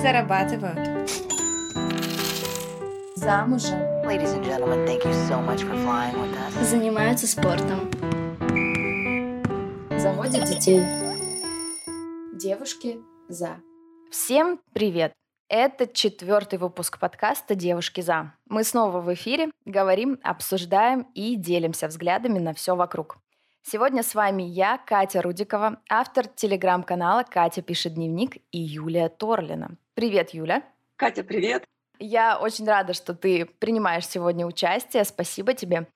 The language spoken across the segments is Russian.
зарабатывают. Замужем. Ladies and gentlemen, thank you so much for flying with us. Занимаются спортом. Заводят детей. Девушки за. Всем привет! Это четвертый выпуск подкаста «Девушки за». Мы снова в эфире, говорим, обсуждаем и делимся взглядами на все вокруг. Сегодня с вами я, Катя Рудикова, автор телеграм-канала «Катя пишет дневник» и Юлия Торлина. Привет, Юля. Катя, привет. Я очень рада, что ты принимаешь сегодня участие. Спасибо тебе.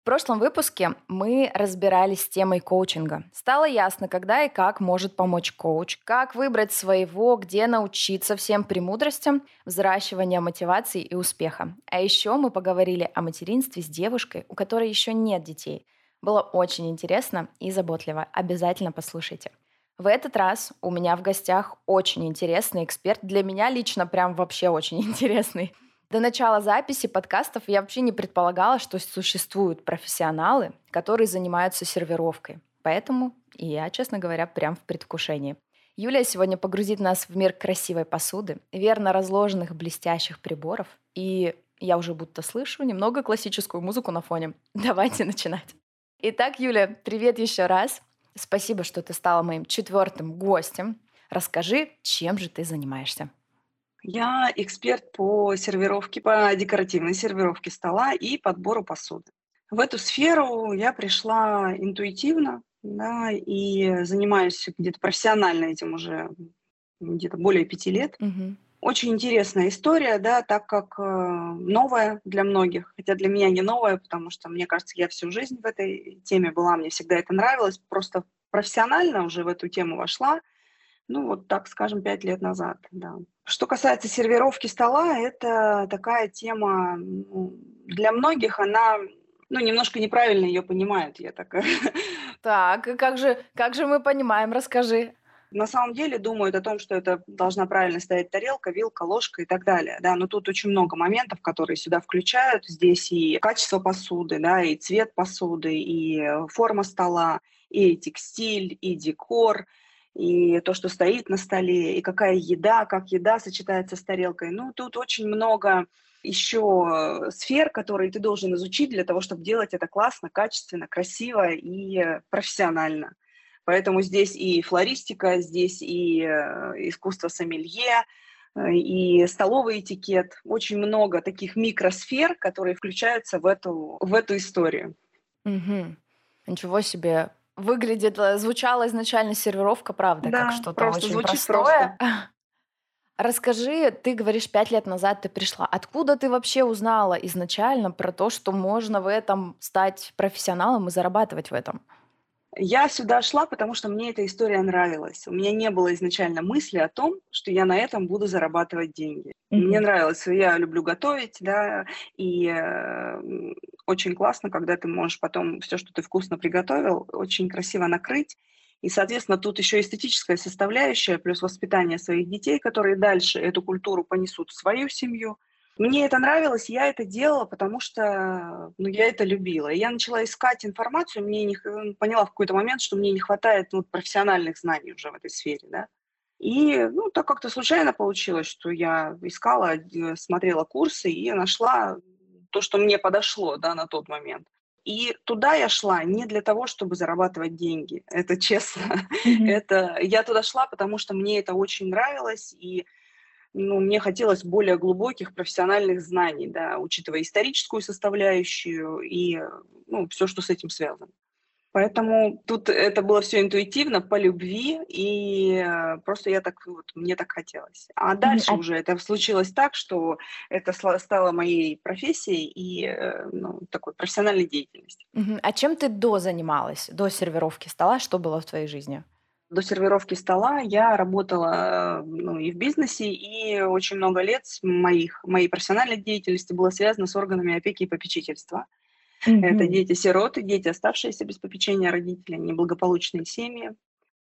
В прошлом выпуске мы разбирались с темой коучинга. Стало ясно, когда и как может помочь коуч, как выбрать своего, где научиться всем премудростям взращивания мотивации и успеха. А еще мы поговорили о материнстве с девушкой, у которой еще нет детей – было очень интересно и заботливо. Обязательно послушайте. В этот раз у меня в гостях очень интересный эксперт. Для меня лично прям вообще очень интересный. До начала записи подкастов я вообще не предполагала, что существуют профессионалы, которые занимаются сервировкой. Поэтому и я, честно говоря, прям в предвкушении. Юлия сегодня погрузит нас в мир красивой посуды, верно разложенных блестящих приборов. И я уже будто слышу немного классическую музыку на фоне. Давайте начинать. Итак, Юля, привет еще раз. Спасибо, что ты стала моим четвертым гостем. Расскажи, чем же ты занимаешься? Я эксперт по сервировке, по декоративной сервировке стола и подбору посуды. В эту сферу я пришла интуитивно, да, и занимаюсь где-то профессионально этим уже где-то более пяти лет. Угу. Очень интересная история, да, так как э, новая для многих, хотя для меня не новая, потому что, мне кажется, я всю жизнь в этой теме была, мне всегда это нравилось, просто профессионально уже в эту тему вошла, ну, вот так скажем, пять лет назад, да. Что касается сервировки стола, это такая тема, ну, для многих она ну, немножко неправильно ее понимают, я так. Так, как же, как же мы понимаем, расскажи на самом деле думают о том, что это должна правильно стоять тарелка, вилка, ложка и так далее. Да, но тут очень много моментов, которые сюда включают. Здесь и качество посуды, да, и цвет посуды, и форма стола, и текстиль, и декор, и то, что стоит на столе, и какая еда, как еда сочетается с тарелкой. Ну, тут очень много еще сфер, которые ты должен изучить для того, чтобы делать это классно, качественно, красиво и профессионально. Поэтому здесь и флористика, здесь и э, искусство сомелье, э, и столовый этикет. Очень много таких микросфер, которые включаются в эту, в эту историю. Угу. Ничего себе. Выглядит, э, звучала изначально сервировка, правда, да, как что-то очень простое. Просто. Расскажи, ты говоришь, пять лет назад ты пришла. Откуда ты вообще узнала изначально про то, что можно в этом стать профессионалом и зарабатывать в этом? Я сюда шла, потому что мне эта история нравилась. У меня не было изначально мысли о том, что я на этом буду зарабатывать деньги. Mm-hmm. Мне нравилось, я люблю готовить, да, и э, очень классно, когда ты можешь потом все, что ты вкусно приготовил, очень красиво накрыть. И, соответственно, тут еще эстетическая составляющая, плюс воспитание своих детей, которые дальше эту культуру понесут в свою семью – мне это нравилось, я это делала, потому что ну, я это любила. И я начала искать информацию, мне не, поняла в какой-то момент, что мне не хватает ну, профессиональных знаний уже в этой сфере, да. И ну, так как-то случайно получилось, что я искала, э, смотрела курсы и нашла то, что мне подошло да, на тот момент. И туда я шла не для того, чтобы зарабатывать деньги, это честно. Mm-hmm. Это я туда шла, потому что мне это очень нравилось, и ну, мне хотелось более глубоких профессиональных знаний, да, учитывая историческую составляющую и ну, все, что с этим связано. Поэтому тут это было все интуитивно, по любви, и э, просто я так, вот, мне так хотелось. А дальше mm-hmm. уже это случилось так, что это стало моей профессией и э, ну, такой профессиональной деятельностью. Mm-hmm. А чем ты до занималась, до сервировки стола? Что было в твоей жизни? До сервировки стола я работала ну, и в бизнесе, и очень много лет моих, моей профессиональной деятельности было связано с органами опеки и попечительства. Mm-hmm. Это дети-сироты, дети, оставшиеся без попечения родителей, неблагополучные семьи.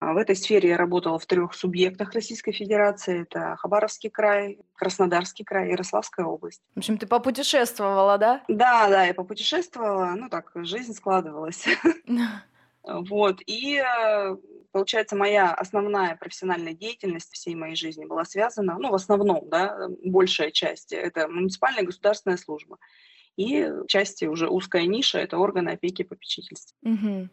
А в этой сфере я работала в трех субъектах Российской Федерации. Это Хабаровский край, Краснодарский край Ярославская область. В общем, ты попутешествовала, да? Да, да, я попутешествовала. Ну так, жизнь складывалась. Вот, и э, получается, моя основная профессиональная деятельность всей моей жизни была связана, ну, в основном, да, большая часть, это муниципальная государственная служба. И части уже узкая ниша – это органы опеки и попечительства. Угу.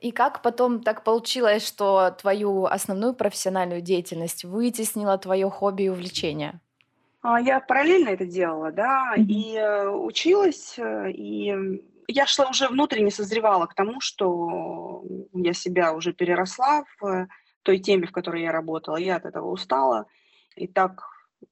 И как потом так получилось, что твою основную профессиональную деятельность вытеснило твое хобби и увлечение? А, я параллельно это делала, да, mm-hmm. и э, училась, э, и я шла уже внутренне созревала к тому, что я себя уже переросла в той теме, в которой я работала. Я от этого устала. И так,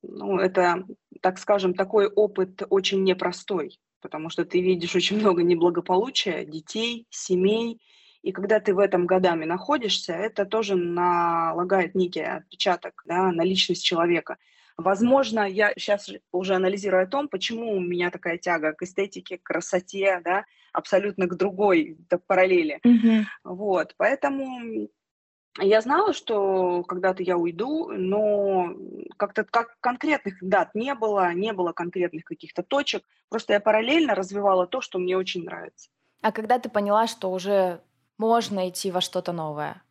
ну, это, так скажем, такой опыт очень непростой, потому что ты видишь очень много неблагополучия детей, семей, и когда ты в этом годами находишься, это тоже налагает некий отпечаток да, на личность человека. Возможно, я сейчас уже анализирую о том, почему у меня такая тяга к эстетике, к красоте, да, абсолютно к другой параллели. Mm-hmm. Вот, поэтому я знала, что когда-то я уйду, но как-то как конкретных дат не было, не было конкретных каких-то точек. Просто я параллельно развивала то, что мне очень нравится. А когда ты поняла, что уже можно идти во что-то новое?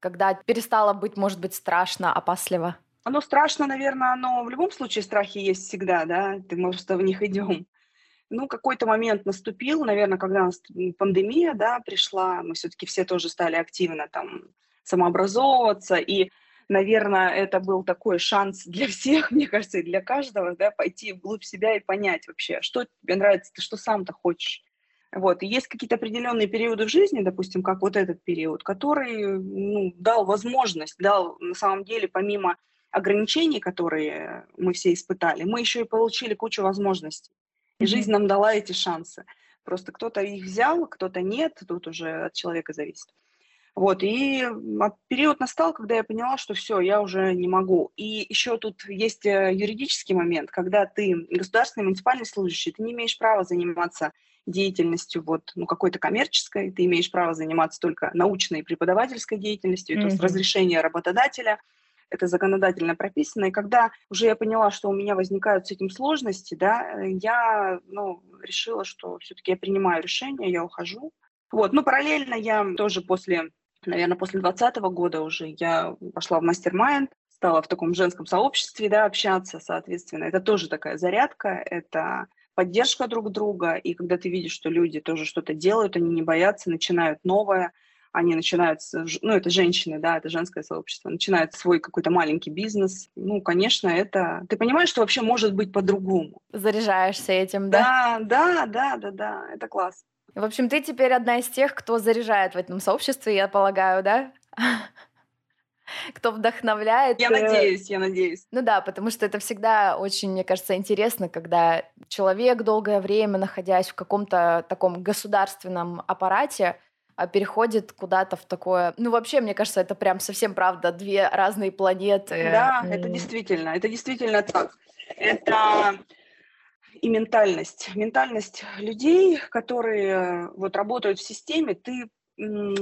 Когда перестало быть, может быть, страшно, опасливо? Оно страшно, наверное, оно в любом случае страхи есть всегда, да, ты, может, в них идем. Ну, какой-то момент наступил, наверное, когда пандемия, да, пришла, мы все-таки все тоже стали активно там самообразовываться, и, наверное, это был такой шанс для всех, мне кажется, и для каждого, да, пойти вглубь себя и понять вообще, что тебе нравится, ты что сам-то хочешь. Вот. И есть какие-то определенные периоды в жизни, допустим, как вот этот период, который ну, дал возможность, дал на самом деле помимо ограничений, которые мы все испытали, мы еще и получили кучу возможностей. И жизнь нам дала эти шансы. Просто кто-то их взял, кто-то нет, тут уже от человека зависит. Вот, и период настал, когда я поняла, что все, я уже не могу. И еще тут есть э, юридический момент, когда ты государственный муниципальный служащий, ты не имеешь права заниматься деятельностью вот, ну, какой-то коммерческой, ты имеешь право заниматься только научной и преподавательской деятельностью, mm-hmm. то есть разрешение работодателя – это законодательно прописано. И когда уже я поняла, что у меня возникают с этим сложности, да, я ну, решила, что все-таки я принимаю решение, я ухожу. Вот, ну, параллельно я тоже после, наверное, после 2020 года уже я пошла в мастер-майнд, стала в таком женском сообществе, да, общаться, соответственно. Это тоже такая зарядка, это поддержка друг друга, и когда ты видишь, что люди тоже что-то делают, они не боятся, начинают новое, они начинают, ну, это женщины, да, это женское сообщество, начинают свой какой-то маленький бизнес. Ну, конечно, это... Ты понимаешь, что вообще может быть по-другому. Заряжаешься этим, да? Да, да, да, да, да, это класс. В общем, ты теперь одна из тех, кто заряжает в этом сообществе, я полагаю, да? кто вдохновляет. Я э, надеюсь, я надеюсь. Ну да, потому что это всегда очень, мне кажется, интересно, когда человек долгое время, находясь в каком-то таком государственном аппарате, переходит куда-то в такое... Ну, вообще, мне кажется, это прям совсем правда, две разные планеты. Да, это действительно, это действительно так. Это и ментальность. Ментальность людей, которые вот работают в системе, ты,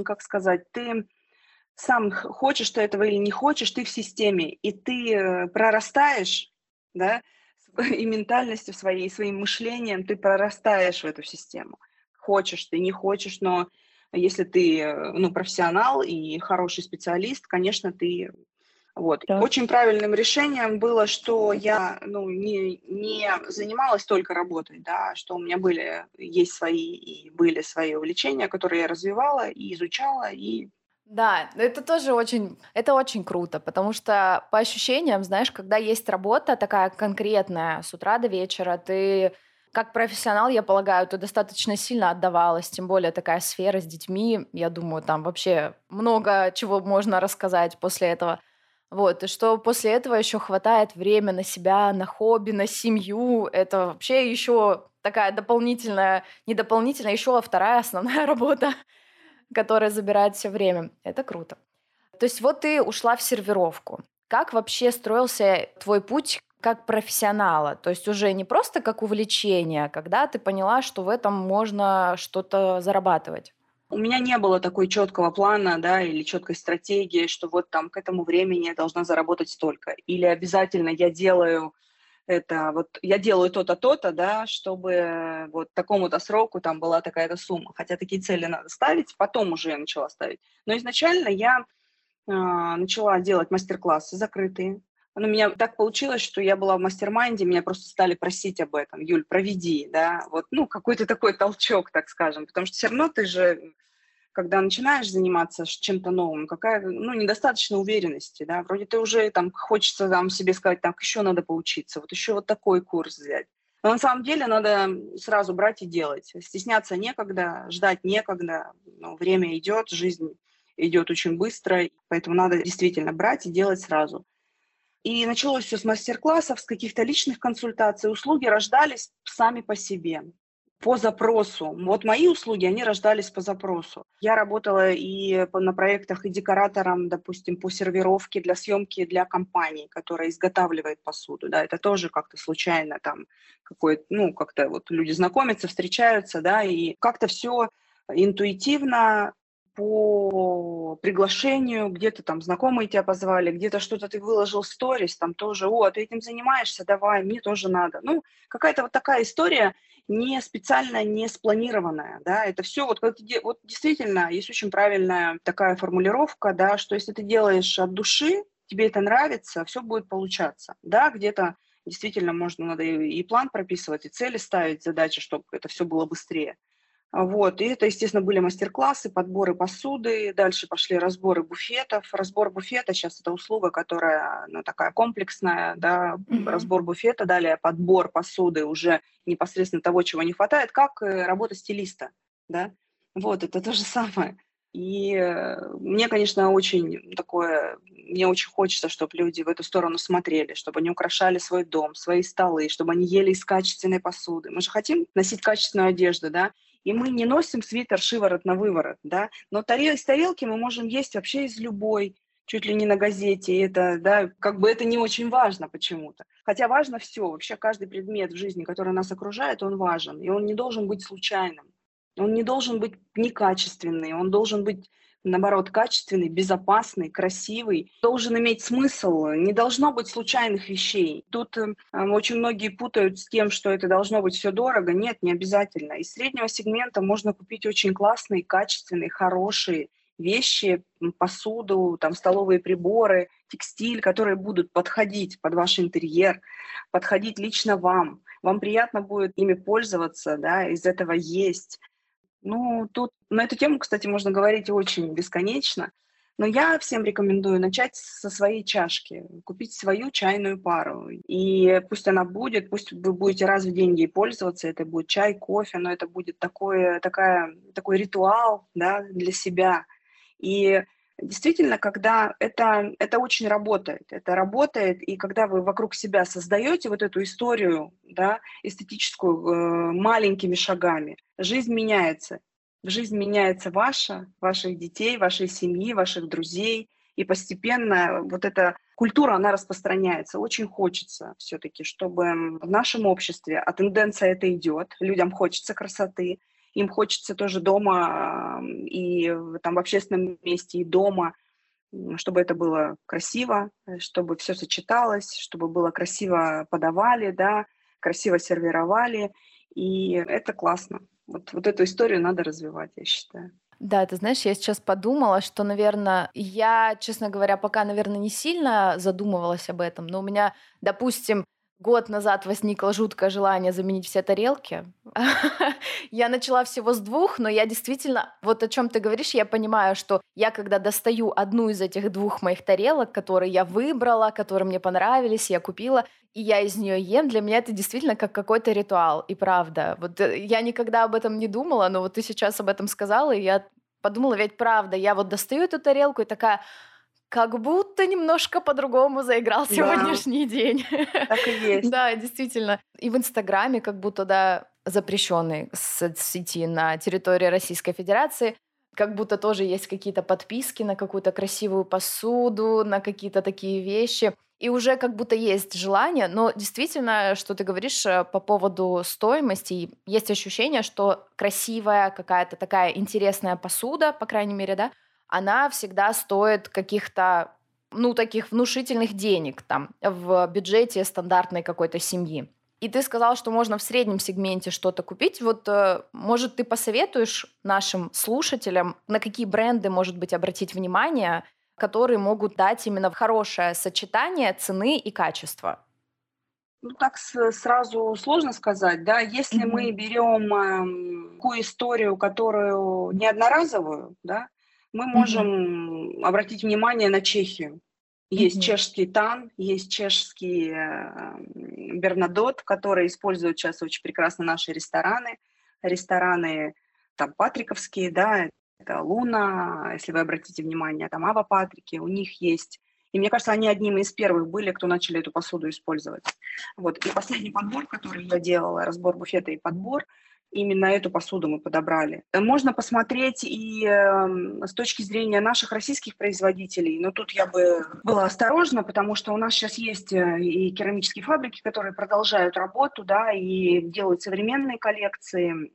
как сказать, ты сам хочешь ты этого или не хочешь, ты в системе, и ты э, прорастаешь, да, и ментальностью своей, и своим мышлением ты прорастаешь в эту систему. Хочешь ты, не хочешь, но если ты э, ну, профессионал и хороший специалист, конечно, ты вот. Да. Очень правильным решением было, что я ну, не, не занималась только работой, да, что у меня были, есть свои и были свои увлечения, которые я развивала и изучала, и да, это тоже очень, это очень круто, потому что по ощущениям, знаешь, когда есть работа такая конкретная с утра до вечера, ты как профессионал, я полагаю, ты достаточно сильно отдавалась, тем более такая сфера с детьми. Я думаю, там вообще много чего можно рассказать после этого. Вот, и что после этого еще хватает время на себя, на хобби, на семью. Это вообще еще такая дополнительная, не дополнительная, еще вторая основная работа, которая забирает все время. Это круто. То есть вот ты ушла в сервировку. Как вообще строился твой путь как профессионала, то есть уже не просто как увлечение, а когда ты поняла, что в этом можно что-то зарабатывать? У меня не было такой четкого плана, да, или четкой стратегии, что вот там к этому времени я должна заработать столько, или обязательно я делаю это вот я делаю то-то, то-то, да, чтобы вот такому-то сроку там была такая-то сумма. Хотя такие цели надо ставить, потом уже я начала ставить. Но изначально я э, начала делать мастер-классы закрытые. Но у меня так получилось, что я была в mastermind е, меня просто стали просить об этом. Юль, проведи, да, вот, ну, какой-то такой толчок, так скажем. Потому что все равно ты же когда начинаешь заниматься чем-то новым, какая, ну, недостаточно уверенности, да, вроде ты уже там хочется там себе сказать, так, еще надо поучиться, вот еще вот такой курс взять. Но на самом деле надо сразу брать и делать. Стесняться некогда, ждать некогда, ну, время идет, жизнь идет очень быстро, поэтому надо действительно брать и делать сразу. И началось все с мастер-классов, с каких-то личных консультаций. Услуги рождались сами по себе по запросу. Вот мои услуги, они рождались по запросу. Я работала и на проектах и декоратором, допустим, по сервировке для съемки для компании, которая изготавливает посуду. Да, это тоже как-то случайно там какой ну, как-то вот люди знакомятся, встречаются, да, и как-то все интуитивно по приглашению, где-то там знакомые тебя позвали, где-то что-то ты выложил сторис, там тоже, о, ты этим занимаешься, давай, мне тоже надо. Ну, какая-то вот такая история, не специально не спланированная, да, это все вот, вот действительно есть очень правильная такая формулировка, да, что если ты делаешь от души, тебе это нравится, все будет получаться, да, где-то действительно можно надо и план прописывать, и цели ставить, задачи, чтобы это все было быстрее. Вот, и это, естественно, были мастер-классы, подборы посуды, дальше пошли разборы буфетов. Разбор буфета сейчас это услуга, которая, ну, такая комплексная, да, mm-hmm. разбор буфета, далее подбор посуды уже непосредственно того, чего не хватает, как э, работа стилиста, да. Вот, это то же самое. И э, мне, конечно, очень такое, мне очень хочется, чтобы люди в эту сторону смотрели, чтобы они украшали свой дом, свои столы, чтобы они ели из качественной посуды. Мы же хотим носить качественную одежду, да, и мы не носим свитер шиворот на выворот, да, но тарел, из тарелки мы можем есть вообще из любой, чуть ли не на газете, и это, да, как бы это не очень важно почему-то. Хотя важно все, вообще каждый предмет в жизни, который нас окружает, он важен, и он не должен быть случайным, он не должен быть некачественный, он должен быть наоборот, качественный, безопасный, красивый, должен иметь смысл, не должно быть случайных вещей. Тут э, очень многие путают с тем, что это должно быть все дорого. Нет, не обязательно. Из среднего сегмента можно купить очень классные, качественные, хорошие вещи, посуду, там, столовые приборы, текстиль, которые будут подходить под ваш интерьер, подходить лично вам. Вам приятно будет ими пользоваться, да, из этого есть. Ну, тут на эту тему, кстати, можно говорить очень бесконечно, но я всем рекомендую начать со своей чашки, купить свою чайную пару. И пусть она будет, пусть вы будете раз в день ей пользоваться, это будет чай, кофе, но это будет такое, такая, такой ритуал да, для себя. И действительно, когда это, это очень работает, это работает, и когда вы вокруг себя создаете вот эту историю, да, эстетическую, э, маленькими шагами, жизнь меняется. Жизнь меняется ваша, ваших детей, вашей семьи, ваших друзей, и постепенно вот эта культура, она распространяется. Очень хочется все-таки, чтобы в нашем обществе, а тенденция это идет, людям хочется красоты, им хочется тоже дома и там в общественном месте, и дома, чтобы это было красиво, э, чтобы все сочеталось, чтобы было красиво подавали, да, красиво сервировали, и это классно. Вот, вот эту историю надо развивать, я считаю. Да, ты знаешь, я сейчас подумала, что, наверное, я, честно говоря, пока, наверное, не сильно задумывалась об этом, но у меня, допустим, год назад возникло жуткое желание заменить все тарелки. я начала всего с двух, но я действительно, вот о чем ты говоришь, я понимаю, что я когда достаю одну из этих двух моих тарелок, которые я выбрала, которые мне понравились, я купила, и я из нее ем, для меня это действительно как какой-то ритуал, и правда. Вот э, я никогда об этом не думала, но вот ты сейчас об этом сказала, и я подумала, ведь правда, я вот достаю эту тарелку и такая, как будто немножко по-другому заиграл да. сегодняшний день. Так и есть. да, действительно. И в Инстаграме как будто, да, запрещенный сети на территории Российской Федерации, как будто тоже есть какие-то подписки на какую-то красивую посуду, на какие-то такие вещи. И уже как будто есть желание, но действительно, что ты говоришь э, по поводу стоимости, есть ощущение, что красивая какая-то такая интересная посуда, по крайней мере, да, она всегда стоит каких-то ну, таких внушительных денег там в бюджете стандартной какой-то семьи. И ты сказал, что можно в среднем сегменте что-то купить. Вот, э, может, ты посоветуешь нашим слушателям, на какие бренды, может быть, обратить внимание, которые могут дать именно хорошее сочетание цены и качества? Ну, так сразу сложно сказать, да. Если mm-hmm. мы берем э, такую историю, которую не одноразовую, да, мы можем mm-hmm. обратить внимание на Чехию. Есть mm-hmm. чешский тан, есть чешский э, бернадот, который используют сейчас очень прекрасно наши рестораны. Рестораны там патриковские, да, это Луна, если вы обратите внимание, там Ава Патрики, у них есть и мне кажется, они одними из первых были, кто начали эту посуду использовать. Вот. И последний подбор, который я делала, разбор буфета и подбор, именно эту посуду мы подобрали. Можно посмотреть и э, с точки зрения наших российских производителей, но тут я бы была осторожна, потому что у нас сейчас есть э, и керамические фабрики, которые продолжают работу, да, и делают современные коллекции,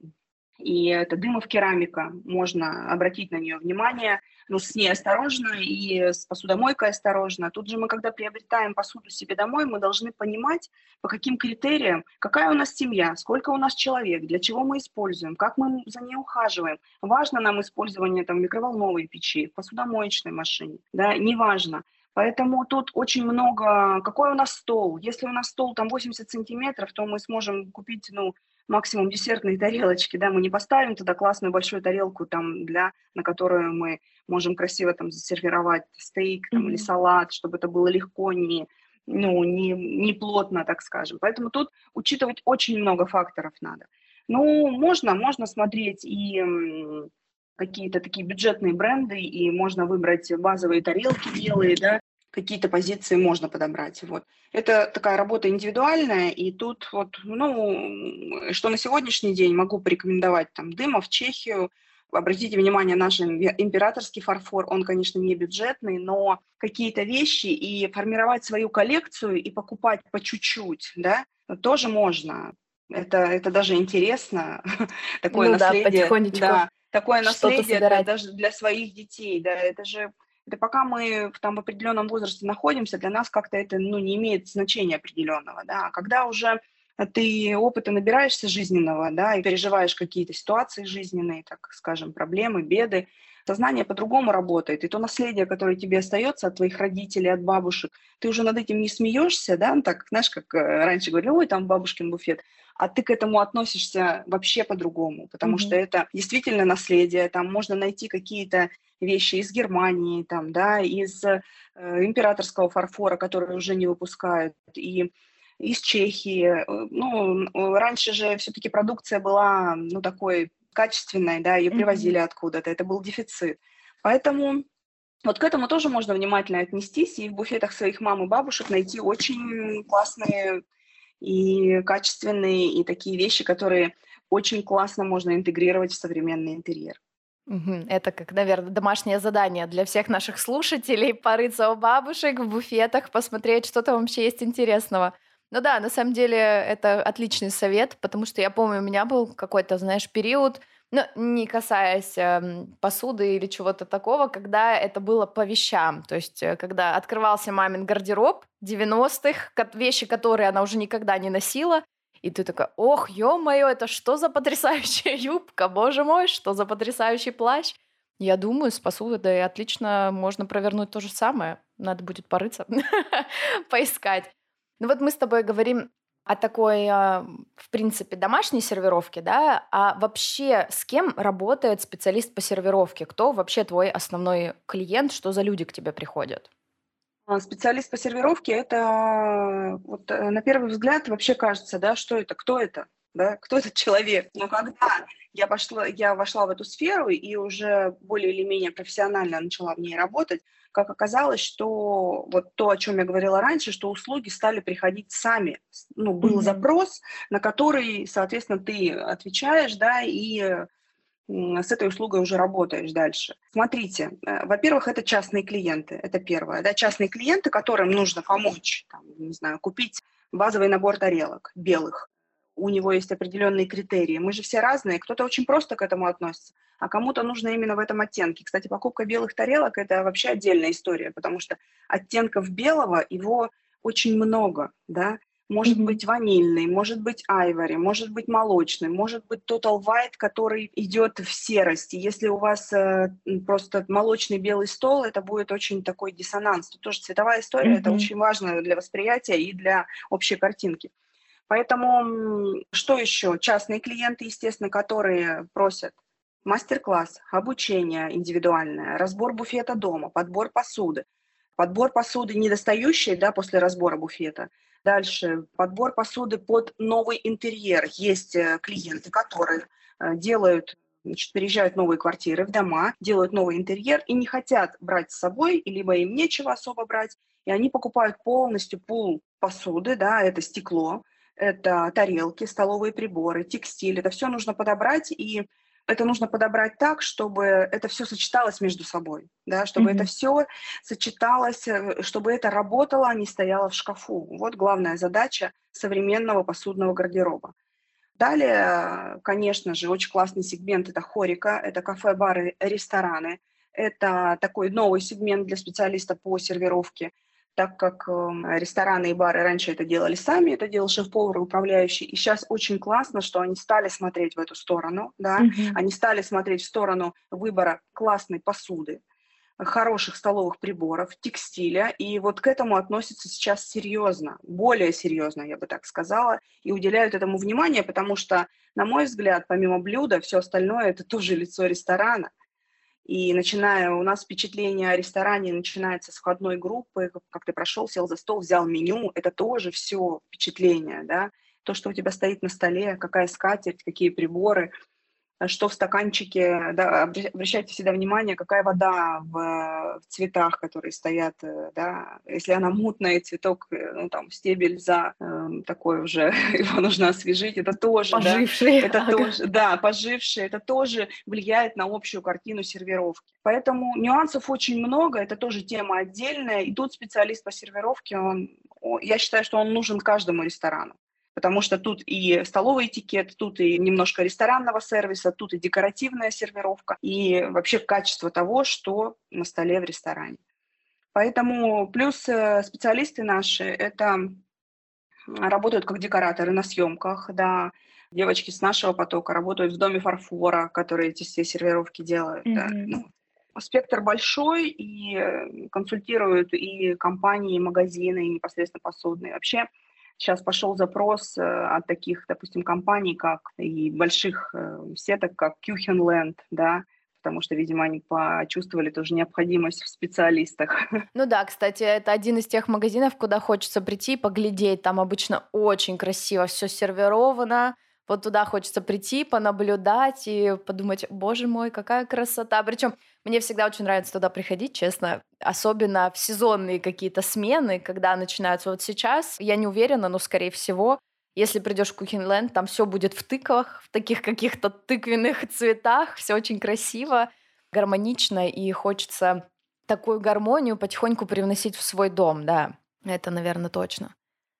и это дымов керамика, можно обратить на нее внимание, но с ней осторожно и с посудомойкой осторожно. Тут же мы, когда приобретаем посуду себе домой, мы должны понимать, по каким критериям, какая у нас семья, сколько у нас человек, для чего мы используем, как мы за ней ухаживаем. Важно нам использование там, микроволновой печи, посудомоечной машине, да, неважно. Поэтому тут очень много... Какой у нас стол? Если у нас стол там 80 сантиметров, то мы сможем купить, ну, максимум десертные тарелочки, да, мы не поставим туда классную большую тарелку, там, для, на которую мы можем красиво там засервировать стейк там, mm-hmm. или салат, чтобы это было легко, не, ну, не, не плотно, так скажем. Поэтому тут учитывать очень много факторов надо. Ну, можно, можно смотреть и какие-то такие бюджетные бренды, и можно выбрать базовые тарелки белые, да, какие-то позиции можно подобрать. Вот. Это такая работа индивидуальная, и тут вот, ну, что на сегодняшний день могу порекомендовать, там, Дымов, Чехию, Обратите внимание, наш императорский фарфор, он, конечно, не бюджетный, но какие-то вещи и формировать свою коллекцию и покупать по чуть-чуть, да, тоже можно. Это, это даже интересно, такое ну, наследие. Да, потихонечку. Да, такое наследие для, даже для своих детей, да, это же это пока мы в, там, в определенном возрасте находимся, для нас как-то это ну, не имеет значения определенного. Да. А когда уже ты опыта набираешься жизненного, да, и переживаешь какие-то ситуации жизненные, так скажем, проблемы, беды, сознание по-другому работает, и то наследие, которое тебе остается от твоих родителей, от бабушек, ты уже над этим не смеешься, да, ну так, знаешь, как э, раньше говорили, ой, там бабушкин буфет, а ты к этому относишься вообще по-другому, потому mm-hmm. что это действительно наследие, там можно найти какие-то вещи из Германии, там, да, из э, императорского фарфора, который уже не выпускают, и из Чехии. Э, ну, раньше же все-таки продукция была, ну, такой качественной, да, ее привозили mm-hmm. откуда-то, это был дефицит. Поэтому вот к этому тоже можно внимательно отнестись и в буфетах своих мам и бабушек найти очень классные и качественные, и такие вещи, которые очень классно можно интегрировать в современный интерьер. Это как, наверное, домашнее задание для всех наших слушателей порыться у бабушек в буфетах, посмотреть, что там вообще есть интересного. Ну да, на самом деле это отличный совет, потому что я помню, у меня был какой-то, знаешь, период, ну, не касаясь э, посуды или чего-то такого, когда это было по вещам. То есть, э, когда открывался мамин гардероб 90-х, вещи, которые она уже никогда не носила, и ты такая, ох, ё-моё, это что за потрясающая юбка, боже мой, что за потрясающий плащ. Я думаю, с посудой отлично можно провернуть то же самое. Надо будет порыться, поискать. Ну вот мы с тобой говорим о такой, а, в принципе, домашней сервировке, да, а вообще с кем работает специалист по сервировке? Кто вообще твой основной клиент? Что за люди к тебе приходят? А, специалист по сервировке – это вот, э, на первый взгляд вообще кажется, да, что это, кто это, да, кто этот человек. Но когда я, пошла, я вошла в эту сферу и уже более или менее профессионально начала в ней работать, как оказалось, что вот то, о чем я говорила раньше, что услуги стали приходить сами. Ну, был mm-hmm. запрос, на который, соответственно, ты отвечаешь, да, и с этой услугой уже работаешь дальше. Смотрите, э, во-первых, это частные клиенты, это первое, да, частные клиенты, которым нужно помочь, там, не знаю, купить базовый набор тарелок белых, у него есть определенные критерии. Мы же все разные, кто-то очень просто к этому относится, а кому-то нужно именно в этом оттенке. Кстати, покупка белых тарелок – это вообще отдельная история, потому что оттенков белого его очень много, да, может mm-hmm. быть ванильный, может быть айвори, может быть молочный, может быть total white, который идет в серости. Если у вас э, просто молочный белый стол, это будет очень такой диссонанс. Тут тоже цветовая история, mm-hmm. это очень важно для восприятия и для общей картинки. Поэтому что еще? Частные клиенты, естественно, которые просят мастер-класс, обучение индивидуальное, разбор буфета дома, подбор посуды. Подбор посуды недостающей да, после разбора буфета. Дальше подбор посуды под новый интерьер. Есть э, клиенты, которые э, делают значит, переезжают в новые квартиры, в дома, делают новый интерьер и не хотят брать с собой, либо им нечего особо брать, и они покупают полностью пул посуды, да, это стекло, это тарелки, столовые приборы, текстиль, это все нужно подобрать, и это нужно подобрать так, чтобы это все сочеталось между собой, да, чтобы mm-hmm. это все сочеталось, э, чтобы это работало, а не стояло в шкафу. Вот главная задача современного посудного гардероба. Далее, конечно же, очень классный сегмент – это хорика, это кафе, бары, рестораны. Это такой новый сегмент для специалиста по сервировке – так как эм, рестораны и бары раньше это делали сами, это делал шеф-повар управляющий, и сейчас очень классно, что они стали смотреть в эту сторону, да, mm-hmm. они стали смотреть в сторону выбора классной посуды, хороших столовых приборов, текстиля, и вот к этому относятся сейчас серьезно, более серьезно, я бы так сказала, и уделяют этому внимание, потому что, на мой взгляд, помимо блюда, все остальное – это тоже лицо ресторана – и начиная, у нас впечатление о ресторане начинается с входной группы, как ты прошел, сел за стол, взял меню, это тоже все впечатление, да, то, что у тебя стоит на столе, какая скатерть, какие приборы – что в стаканчике, да, обращайте всегда внимание, какая вода в, в цветах, которые стоят, э, да, если она мутная, цветок, э, ну, там, стебель за э, такой уже, его нужно освежить, это тоже, поживший, да, это ага. тоже, да, поживший, это тоже влияет на общую картину сервировки. Поэтому нюансов очень много, это тоже тема отдельная, и тут специалист по сервировке, он, я считаю, что он нужен каждому ресторану потому что тут и столовый этикет, тут и немножко ресторанного сервиса, тут и декоративная сервировка, и вообще качество того, что на столе в ресторане. Поэтому плюс э, специалисты наши это работают как декораторы на съемках, да, девочки с нашего потока работают в доме фарфора, которые эти все сервировки делают. Mm-hmm. Да. Ну, спектр большой и э, консультируют и компании, и магазины, и непосредственно посудные. Вообще Сейчас пошел запрос э, от таких, допустим, компаний, как и больших э, сеток, как Кюхенленд, да, потому что, видимо, они почувствовали тоже необходимость в специалистах. Ну да, кстати, это один из тех магазинов, куда хочется прийти и поглядеть. Там обычно очень красиво все сервировано, вот туда хочется прийти, понаблюдать и подумать, боже мой, какая красота. Причем мне всегда очень нравится туда приходить, честно, особенно в сезонные какие-то смены, когда начинаются вот сейчас. Я не уверена, но, скорее всего, если придешь в Кухенленд, там все будет в тыквах, в таких каких-то тыквенных цветах, все очень красиво, гармонично, и хочется такую гармонию потихоньку привносить в свой дом, да, это, наверное, точно.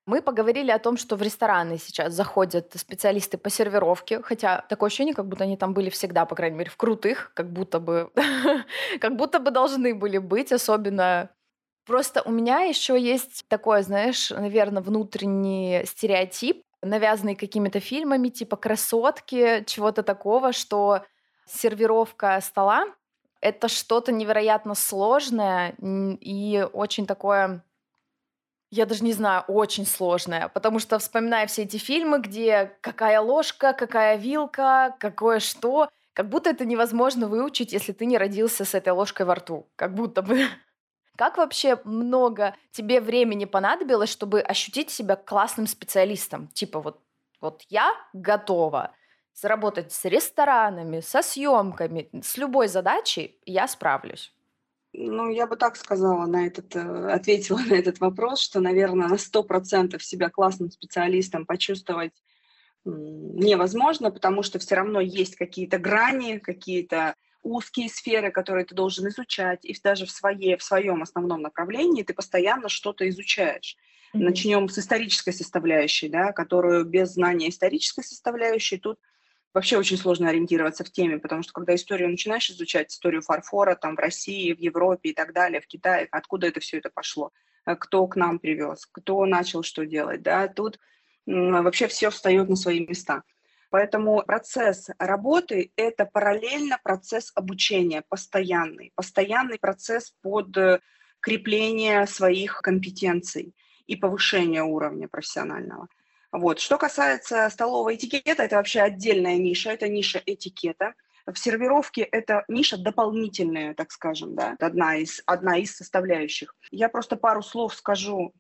Мы поговорили о том, что в рестораны сейчас заходят специалисты по сервировке, хотя такое ощущение, как будто они там были всегда, по крайней мере, в крутых, как будто бы, как будто бы должны были быть, особенно Просто у меня еще есть такое, знаешь, наверное, внутренний стереотип, навязанный какими-то фильмами, типа красотки, чего-то такого, что сервировка стола — это что-то невероятно сложное и очень такое я даже не знаю, очень сложная, потому что вспоминая все эти фильмы, где какая ложка, какая вилка, какое что, как будто это невозможно выучить, если ты не родился с этой ложкой во рту, как будто бы. Как вообще много тебе времени понадобилось, чтобы ощутить себя классным специалистом? Типа вот, вот я готова заработать с ресторанами, со съемками, с любой задачей я справлюсь. Ну, я бы так сказала на этот, э, ответила на этот вопрос, что, наверное, на 100% себя классным специалистом почувствовать невозможно, потому что все равно есть какие-то грани, какие-то узкие сферы, которые ты должен изучать, и даже в, своей, в своем основном направлении ты постоянно что-то изучаешь. Mm-hmm. Начнем с исторической составляющей, да, которую без знания исторической составляющей тут вообще очень сложно ориентироваться в теме, потому что когда историю начинаешь изучать, историю фарфора там в России, в Европе и так далее, в Китае, откуда это все это пошло, э, кто к нам привез, кто начал что делать, да, тут вообще все встает на свои места. Поэтому процесс работы – это параллельно процесс обучения, постоянный, постоянный процесс под э, крепление своих компетенций и повышение уровня профессионального. Вот. Что касается столового этикета, это вообще отдельная ниша, это ниша этикета. В сервировке это ниша дополнительная, так скажем, да, одна из, одна из составляющих. Я просто пару слов скажу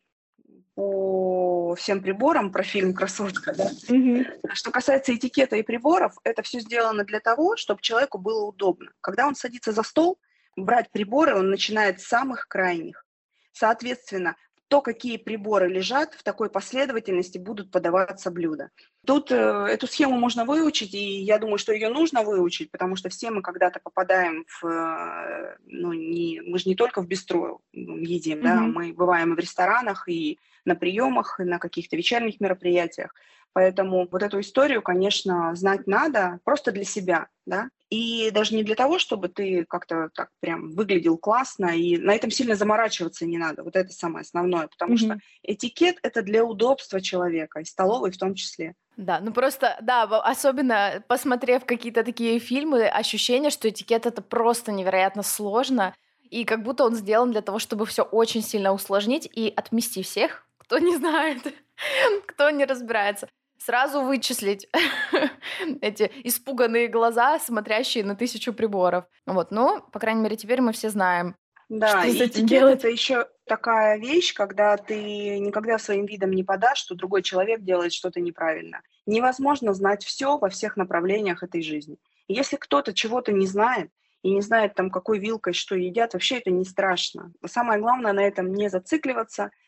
по всем приборам про фильм «Красотка». Да? Mm-hmm. Что касается этикета и приборов, это все сделано для того, чтобы человеку было удобно. Когда он садится за стол, брать приборы он начинает с самых крайних. Соответственно, то, какие приборы лежат, в такой последовательности будут подаваться блюда. Тут э, эту схему можно выучить, и я думаю, что ее нужно выучить, потому что все мы когда-то попадаем в, э, ну, не, мы же не только в бистро едим, mm-hmm. да, мы бываем и в ресторанах, и на приемах, и на каких-то вечерних мероприятиях. Поэтому вот эту историю, конечно, знать надо просто для себя, да, и даже не для того, чтобы ты как-то так прям выглядел классно, и на этом сильно заморачиваться не надо. Вот это самое основное, потому mm-hmm. что этикет это для удобства человека, и столовой в том числе. Да, ну просто, да, особенно посмотрев какие-то такие фильмы, ощущение, что этикет это просто невероятно сложно, и как будто он сделан для того, чтобы все очень сильно усложнить и отмести всех, кто не знает, кто не разбирается сразу вычислить эти испуганные глаза, смотрящие на тысячу приборов. Вот, но, по крайней мере, теперь мы все знаем, да, что и этикет делать. это еще такая вещь, когда ты никогда своим видом не подашь, что другой человек делает что-то неправильно. Невозможно знать все во всех направлениях этой жизни. Если кто-то чего-то не знает, и не знает там, какой вилкой что едят, вообще это не страшно. Самое главное на этом не зацикливаться –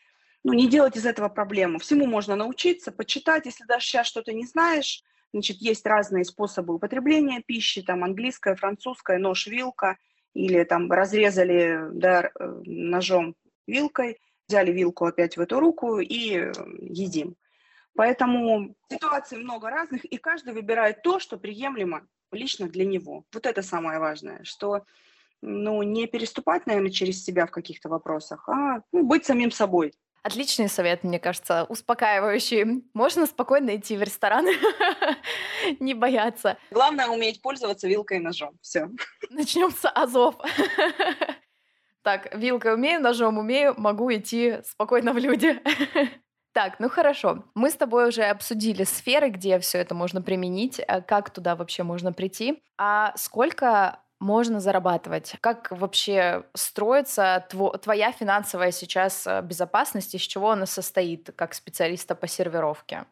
ну, не делать из этого проблему. Всему можно научиться, почитать, если даже сейчас что-то не знаешь. Значит, есть разные способы употребления пищи, там английская, французская, нож, вилка, или там разрезали да, э, ножом вилкой, взяли вилку опять в эту руку и э, едим. Поэтому ситуаций много разных, и каждый выбирает то, что приемлемо лично для него. Вот это самое важное, что ну, не переступать, наверное, через себя в каких-то вопросах, а ну, быть самим собой. Отличный совет, мне кажется, успокаивающий. Можно спокойно идти в ресторан, не бояться. Главное уметь пользоваться вилкой и ножом. Все. Начнем с азов. Так, вилкой умею, ножом умею, могу идти спокойно в люди. Так, ну хорошо. Мы с тобой уже обсудили сферы, где все это можно применить, э, как туда вообще можно прийти. А сколько можно зарабатывать? Как вообще строится тво- твоя финансовая сейчас э, безопасность, из чего она состоит как специалиста по сервировке?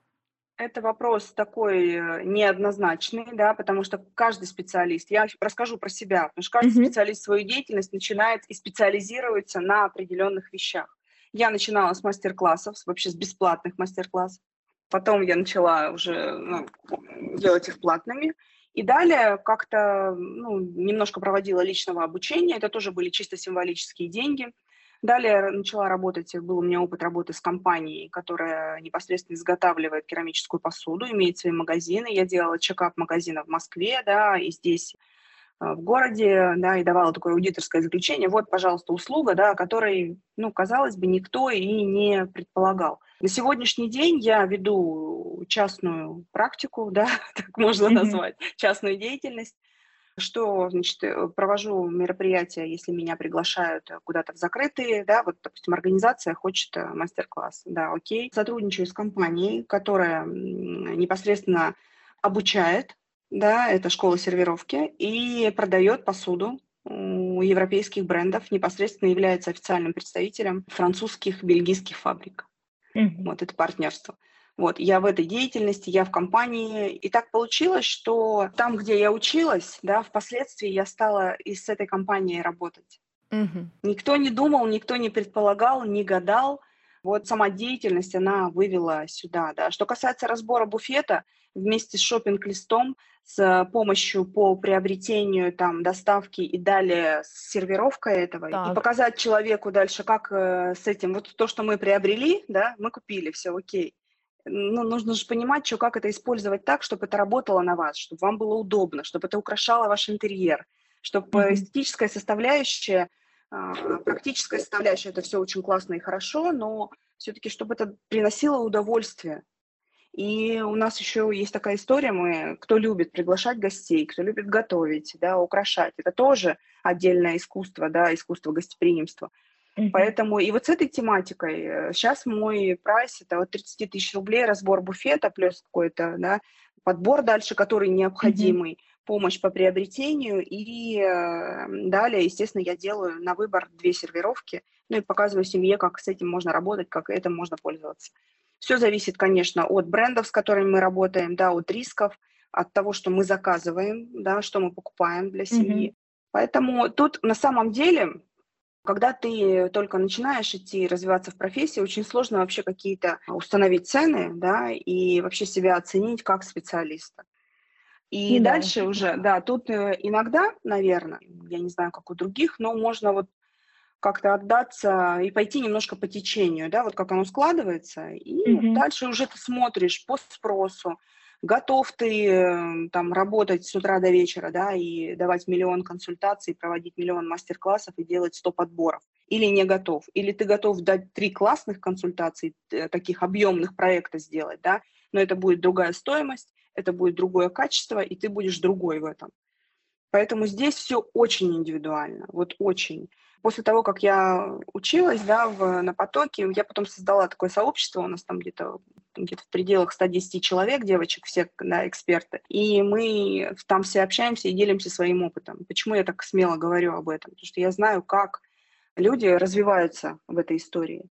Это вопрос такой э, неоднозначный, да, потому что каждый специалист, я расскажу про себя, потому что каждый mm-hmm. специалист свою деятельность начинает и специализируется на определенных вещах. Я начинала с мастер-классов, вообще с бесплатных мастер-классов. Потом я начала уже ну, делать их платными. И далее как-то ну, немножко проводила личного обучения, это тоже были чисто символические деньги. Далее начала работать, был у меня опыт работы с компанией, которая непосредственно изготавливает керамическую посуду, имеет свои магазины. Я делала чекап магазина в Москве, да, и здесь в городе, да, и давала такое аудиторское заключение. Вот, пожалуйста, услуга, да, которой, ну, казалось бы, никто и не предполагал. На сегодняшний день я веду частную практику, да, так можно назвать, частную деятельность, что, значит, э, провожу мероприятия, если меня приглашают куда-то в закрытые, да, вот, допустим, организация хочет э, мастер-класс, да, окей. Сотрудничаю с компанией, которая непосредственно обучает, да, это школа сервировки, и продает посуду у европейских брендов, непосредственно является официальным представителем французских, бельгийских фабрик. Mm-hmm. Вот это партнерство. Вот, я в этой деятельности, я в компании. И так получилось, что там, где я училась, да, впоследствии я стала и с этой компанией работать. Mm-hmm. Никто не думал, никто не предполагал, не гадал. Вот сама деятельность, она вывела сюда, да. Что касается разбора буфета, вместе с шопинг-листом, с помощью по приобретению там доставки и далее с сервировкой этого так. и показать человеку дальше, как э, с этим вот то, что мы приобрели, да, мы купили, все окей. Ну, нужно же понимать, что, как это использовать так, чтобы это работало на вас, чтобы вам было удобно, чтобы это украшало ваш интерьер, чтобы mm-hmm. эстетическая составляющая, практическая составляющая, это все очень классно и хорошо, но все-таки, чтобы это приносило удовольствие, и у нас еще есть такая история, мы, кто любит приглашать гостей, кто любит готовить, да, украшать, это тоже отдельное искусство, да, искусство гостеприимства. Mm-hmm. Поэтому и вот с этой тематикой сейчас э, мой прайс это вот 30 тысяч рублей, разбор буфета плюс какой-то, да, подбор дальше, который необходимый, mm-hmm. Помощь по приобретению и э, далее, естественно, я делаю на выбор две сервировки, ну и показываю семье, как с этим можно работать, как этим можно пользоваться. Все зависит, конечно, от брендов, с которыми мы работаем, да, от рисков, от того, что мы заказываем, да, что мы покупаем для семьи. Mm-hmm. Поэтому тут на самом деле, когда ты только начинаешь идти развиваться в профессии, очень сложно вообще какие-то установить цены, да, и вообще себя оценить как специалиста. И да. дальше уже, да, тут э, иногда, наверное, я не знаю, как у других, но можно вот как-то отдаться и пойти немножко по течению, да, вот как оно складывается, и mm-hmm. дальше уже ты смотришь по спросу, готов ты эм, там работать с утра до вечера, да, и давать миллион консультаций, проводить миллион мастер-классов и делать 100 подборов, или не готов, или ты готов дать три классных консультаций, э, таких объемных проекта сделать, да, но это будет другая стоимость, это будет другое качество, и ты будешь другой в этом. Поэтому здесь все очень индивидуально, вот очень. После того, как я училась да, в, на потоке, я потом создала такое сообщество, у нас там где-то где в пределах 110 человек, девочек, все да, эксперты. И мы там все общаемся и делимся своим опытом. Почему я так смело говорю об этом? Потому что я знаю, как люди развиваются в этой истории.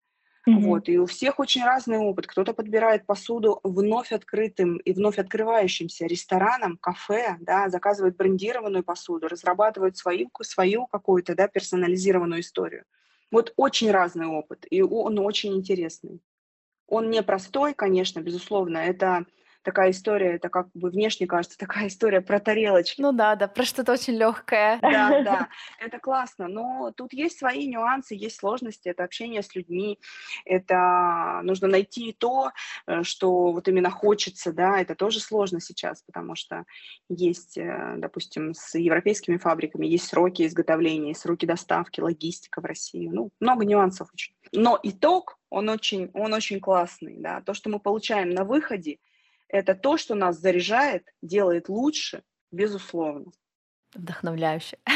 Mm-hmm. Вот, и у всех очень разный опыт. Кто-то подбирает посуду вновь открытым и вновь открывающимся ресторанам, кафе, да, заказывает брендированную посуду, разрабатывает свою, свою какую-то да, персонализированную историю. Вот очень разный опыт, и он очень интересный. Он непростой, конечно, безусловно. Это такая история, это как бы внешне кажется такая история про тарелочки. Ну да, да, про что-то очень легкое. Да, да, это классно, но тут есть свои нюансы, есть сложности, это общение с людьми, это нужно найти то, э, что вот именно хочется, да, это тоже сложно сейчас, потому что есть, э, допустим, с европейскими фабриками есть сроки изготовления, сроки доставки, логистика в Россию, ну, много нюансов очень. Но итог, он очень, он очень классный, да, то, что мы получаем на выходе, это то, что нас заряжает, делает лучше, безусловно. Вдохновляюще.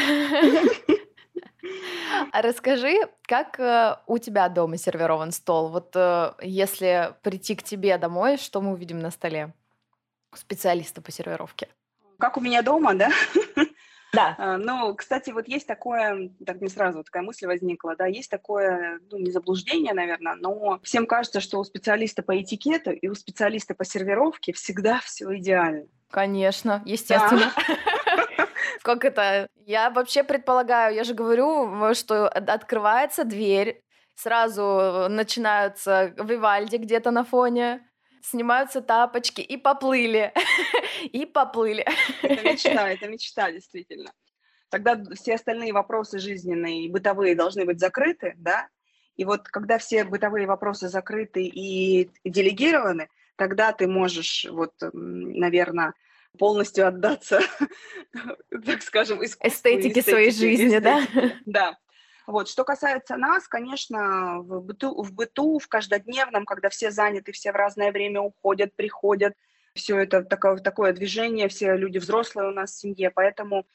А расскажи, как э, у тебя дома сервирован стол? Вот э, если прийти к тебе домой, что мы увидим на столе? Специалиста по сервировке. Как у меня дома, да? Да. Ну, кстати, вот есть такое, так мне сразу такая мысль возникла, да, есть такое, ну, не заблуждение, наверное, но всем кажется, что у специалиста по этикету и у специалиста по сервировке всегда все идеально. Конечно, естественно. Как это? Я вообще предполагаю, я же говорю, что открывается дверь, сразу начинаются Вивальди где-то на фоне, снимаются тапочки и поплыли. И поплыли. Это мечта, это мечта, действительно. Тогда все остальные вопросы жизненные и бытовые должны быть закрыты, да? И вот когда все бытовые вопросы закрыты и делегированы, тогда ты можешь, вот, наверное, полностью отдаться, так скажем, искусству. Эстетике своей жизни, да? Да. Вот. Что касается нас, конечно, в быту, в быту, в каждодневном, когда все заняты, все в разное время уходят, приходят, все это такое, такое движение, все люди взрослые у нас в семье, поэтому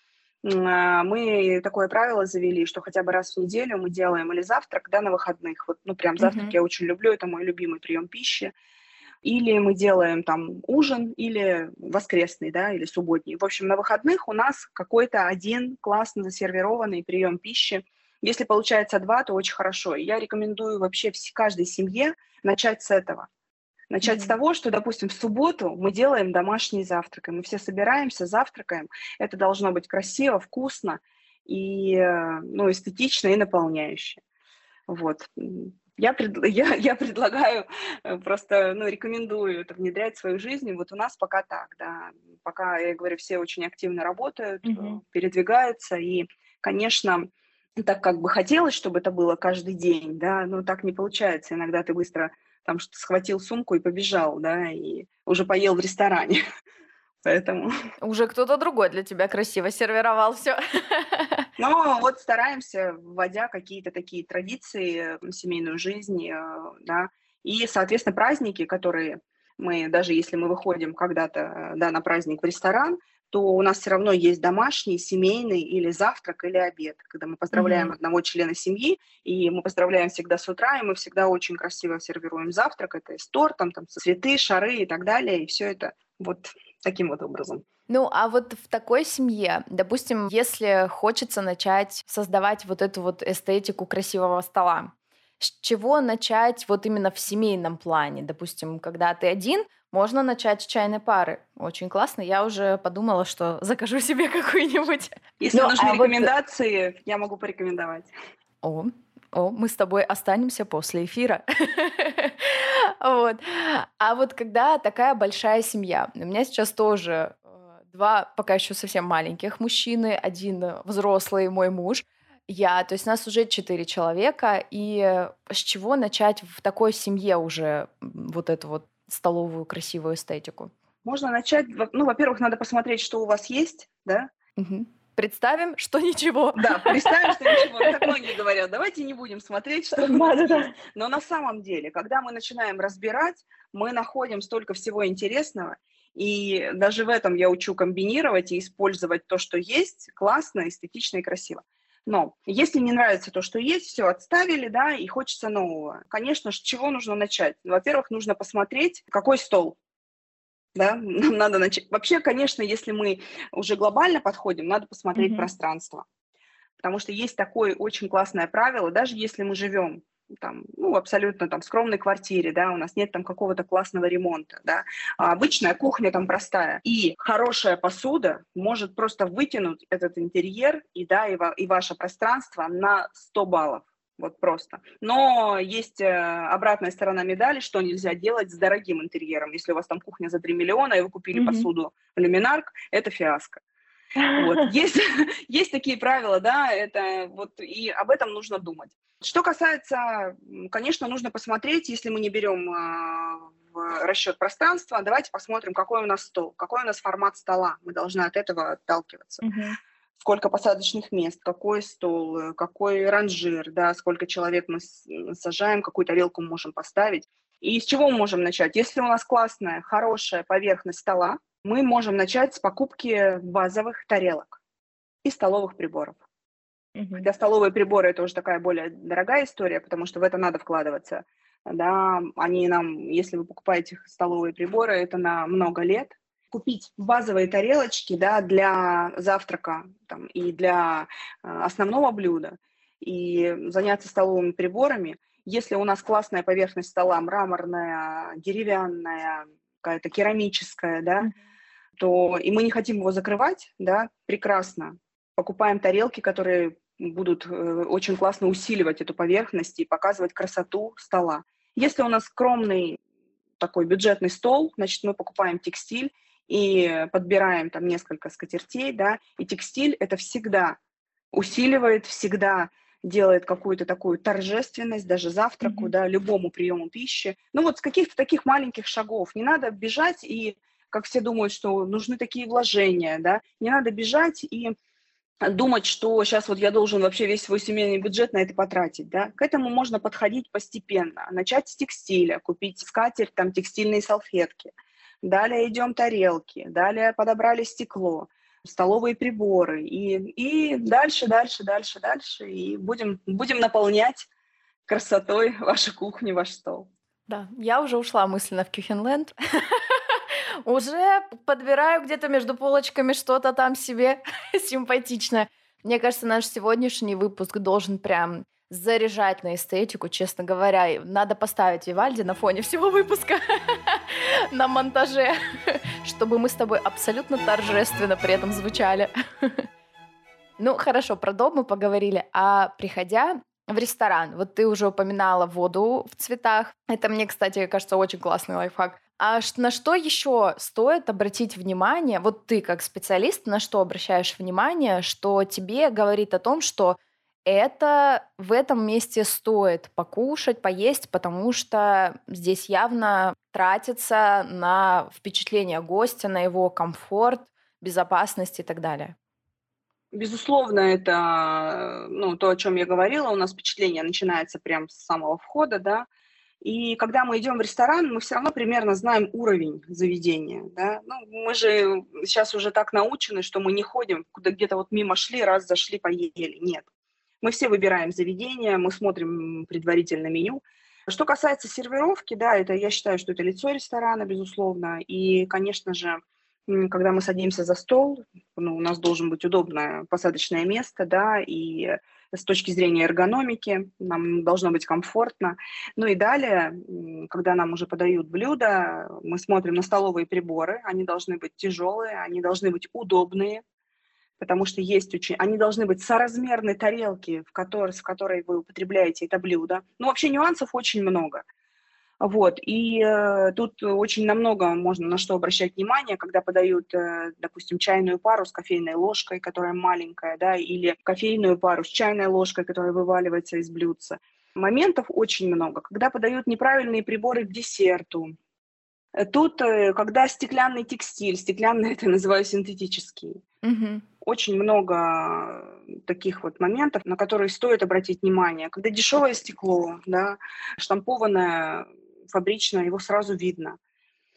а, мы такое правило завели, что хотя бы раз в неделю мы делаем или завтрак, да, на выходных. Вот, ну, прям завтрак mm-hmm. я очень люблю, это мой любимый прием пищи. Или мы делаем там ужин, или воскресный, да, или субботний. В общем, на выходных у нас какой-то один классно засервированный прием пищи, если получается два, то очень хорошо. И я рекомендую вообще каждой семье начать с этого. Начать mm-hmm. с того, что, допустим, в субботу мы делаем домашний завтрак, и мы все собираемся, завтракаем. Это должно быть красиво, вкусно и ну, эстетично и наполняюще. Вот. Я, пред, я, я предлагаю, э, просто ну, рекомендую это внедрять в свою жизнь. Вот у нас пока так, да. Пока, я говорю, все очень активно работают, mm-hmm. передвигаются. И, конечно, так как бы хотелось, чтобы это было каждый день, да, но так не получается. Иногда ты быстро там что схватил сумку и побежал, да, и уже поел в ресторане. Поэтому... Уже кто-то другой для тебя красиво сервировал все. Но вот стараемся, вводя какие-то такие традиции в семейную жизнь, э, да, и, соответственно, праздники, которые мы, даже если мы выходим когда-то, да, на праздник в ресторан, то у нас все равно есть домашний, семейный или завтрак, или обед, когда мы поздравляем mm-hmm. одного члена семьи, и мы поздравляем всегда с утра, и мы всегда очень красиво сервируем завтрак, это с тортом, там, цветы, шары и так далее, и все это вот таким вот образом. Ну, а вот в такой семье, допустим, если хочется начать создавать вот эту вот эстетику красивого стола, с чего начать вот именно в семейном плане? Допустим, когда ты один, можно начать с чайной пары. Очень классно. Я уже подумала, что закажу себе какую-нибудь. Если ну, нужны а рекомендации, вот... я могу порекомендовать. О, о, мы с тобой останемся после эфира. Вот. А вот когда такая большая семья, у меня сейчас тоже э, два пока еще совсем маленьких мужчины, один взрослый мой муж, я, то есть нас уже четыре человека, и с чего начать в такой семье уже вот эту вот столовую красивую эстетику? Можно начать, ну, во-первых, надо посмотреть, что у вас есть, да, угу. Представим, что ничего. Да, представим, что ничего. Так многие говорят, давайте не будем смотреть, что Но на самом деле, когда мы начинаем разбирать, мы находим столько всего интересного, и даже в этом я учу комбинировать и использовать то, что есть, классно, эстетично и красиво. Но если не нравится то, что есть, все отставили, да, и хочется нового. Конечно, с чего нужно начать? Во-первых, нужно посмотреть, какой стол, да, нам надо начать. Вообще, конечно, если мы уже глобально подходим, надо посмотреть mm-hmm. пространство, потому что есть такое очень классное правило, даже если мы живем там, ну, абсолютно там скромной квартире, да, у нас нет там какого-то классного ремонта, да, а обычная кухня там простая, и хорошая посуда может просто вытянуть этот интерьер и, да, и, ва- и ваше пространство на 100 баллов, вот просто. Но есть э, обратная сторона медали, что нельзя делать с дорогим интерьером. Если у вас там кухня за 3 миллиона, и вы купили mm-hmm. посуду люминарк, это фиаско. Вот. Есть, есть такие правила, да, это вот, и об этом нужно думать. Что касается, конечно, нужно посмотреть, если мы не берем а, в расчет пространства, давайте посмотрим, какой у нас стол, какой у нас формат стола. Мы должны от этого отталкиваться. Uh-huh сколько посадочных мест, какой стол, э, какой ранжир, да, сколько человек мы сажаем, какую тарелку мы можем поставить. И с чего мы можем начать? Если у нас классная, хорошая поверхность стола, мы можем начать с покупки базовых тарелок и столовых приборов. Угу. Хотя столовые приборы это уже такая более дорогая история, потому что в это надо вкладываться. Да, они нам, если вы покупаете столовые приборы, это на много лет, купить базовые тарелочки да, для завтрака там, и для э, основного блюда, и заняться столовыми приборами. Если у нас классная поверхность стола, мраморная, деревянная, какая-то керамическая, да, mm-hmm. То и мы не хотим его закрывать, да, прекрасно. Покупаем тарелки, которые будут э, очень классно усиливать эту поверхность и показывать красоту стола. Если у нас скромный такой бюджетный стол, значит, мы покупаем текстиль и подбираем там несколько скатертей, да, и текстиль это всегда усиливает, всегда делает какую-то такую торжественность даже завтраку, mm-hmm. да, любому приему пищи. Ну вот с каких-то таких маленьких шагов. Не надо бежать и, как все думают, что нужны такие вложения, да, не надо бежать и думать, что сейчас вот я должен вообще весь свой семейный бюджет на это потратить, да, к этому можно подходить постепенно, начать с текстиля, купить скатерть, там, текстильные салфетки, далее идем тарелки, далее подобрали стекло, столовые приборы, и, и дальше, дальше, дальше, дальше, и будем, будем наполнять красотой вашу кухню, ваш стол. Да, я уже ушла мысленно в Кюхенленд. Уже подбираю где-то между полочками что-то там себе симпатичное. Мне кажется, наш сегодняшний выпуск должен прям заряжать на эстетику, честно говоря. Надо поставить Вивальди на фоне всего выпуска на монтаже, чтобы мы с тобой абсолютно торжественно при этом звучали. Ну, хорошо, про дом мы поговорили. А приходя в ресторан. Вот ты уже упоминала воду в цветах. Это мне, кстати, кажется, очень классный лайфхак. А на что еще стоит обратить внимание? Вот ты как специалист, на что обращаешь внимание, что тебе говорит о том, что это в этом месте стоит покушать, поесть, потому что здесь явно тратится на впечатление гостя, на его комфорт, безопасность и так далее. Безусловно, это ну, то, о чем я говорила. У нас впечатление начинается прямо с самого входа, да. И когда мы идем в ресторан, мы все равно примерно знаем уровень заведения. Да? Ну, мы же сейчас уже так научены, что мы не ходим, куда где-то вот мимо шли, раз зашли, поели. Нет. Мы все выбираем заведение, мы смотрим предварительно меню. Что касается сервировки, да, это я считаю, что это лицо ресторана, безусловно. И, конечно же, когда мы садимся за стол, ну, у нас должен быть удобное посадочное место, да, и с точки зрения эргономики нам должно быть комфортно. Ну и далее, когда нам уже подают блюда, мы смотрим на столовые приборы, они должны быть тяжелые, они должны быть удобные, потому что есть очень... Они должны быть соразмерны тарелки, в которой, в которой вы употребляете это блюдо. Ну, вообще нюансов очень много. Вот, и э, тут очень на много можно на что обращать внимание, когда подают, э, допустим, чайную пару с кофейной ложкой, которая маленькая, да, или кофейную пару с чайной ложкой, которая вываливается из блюдца. Моментов очень много. Когда подают неправильные приборы к десерту, Тут, э, когда стеклянный текстиль, стеклянный это называю синтетический, угу. очень много таких вот моментов, на которые стоит обратить внимание. Когда дешевое стекло, да, штампованное фабрично, его сразу видно.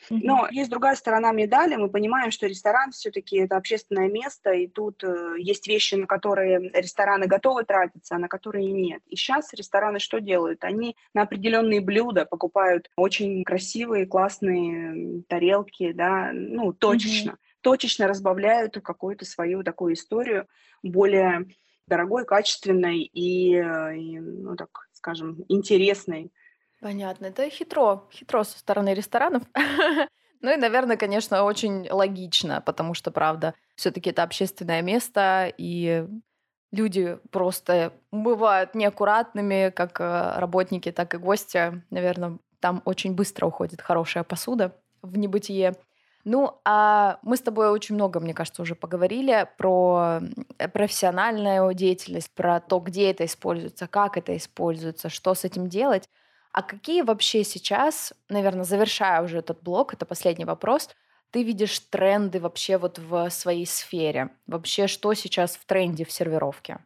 Но есть другая сторона медали. Мы понимаем, что ресторан все-таки это общественное место, и тут э, есть вещи, на которые рестораны готовы тратиться, а на которые нет. И сейчас рестораны что делают? Они на определенные блюда покупают очень красивые, классные тарелки, да, ну, точечно. Mm-hmm. Точечно разбавляют какую-то свою такую историю более дорогой, качественной и, э, и ну, так скажем, интересной. Понятно. Это хитро. Хитро со стороны ресторанов. Ну и, наверное, конечно, очень логично, потому что, правда, все-таки это общественное место, и люди просто бывают неаккуратными, как э, работники, так и гости. Наверное, там очень быстро уходит хорошая посуда в небытие. Ну, а мы с тобой очень много, мне кажется, уже поговорили про профессиональную деятельность, про то, где это используется, как это используется, что с этим делать. А какие вообще сейчас, наверное, завершая уже этот блок, это последний вопрос, ты видишь тренды вообще вот в своей сфере? Вообще, что сейчас в тренде в сервировке?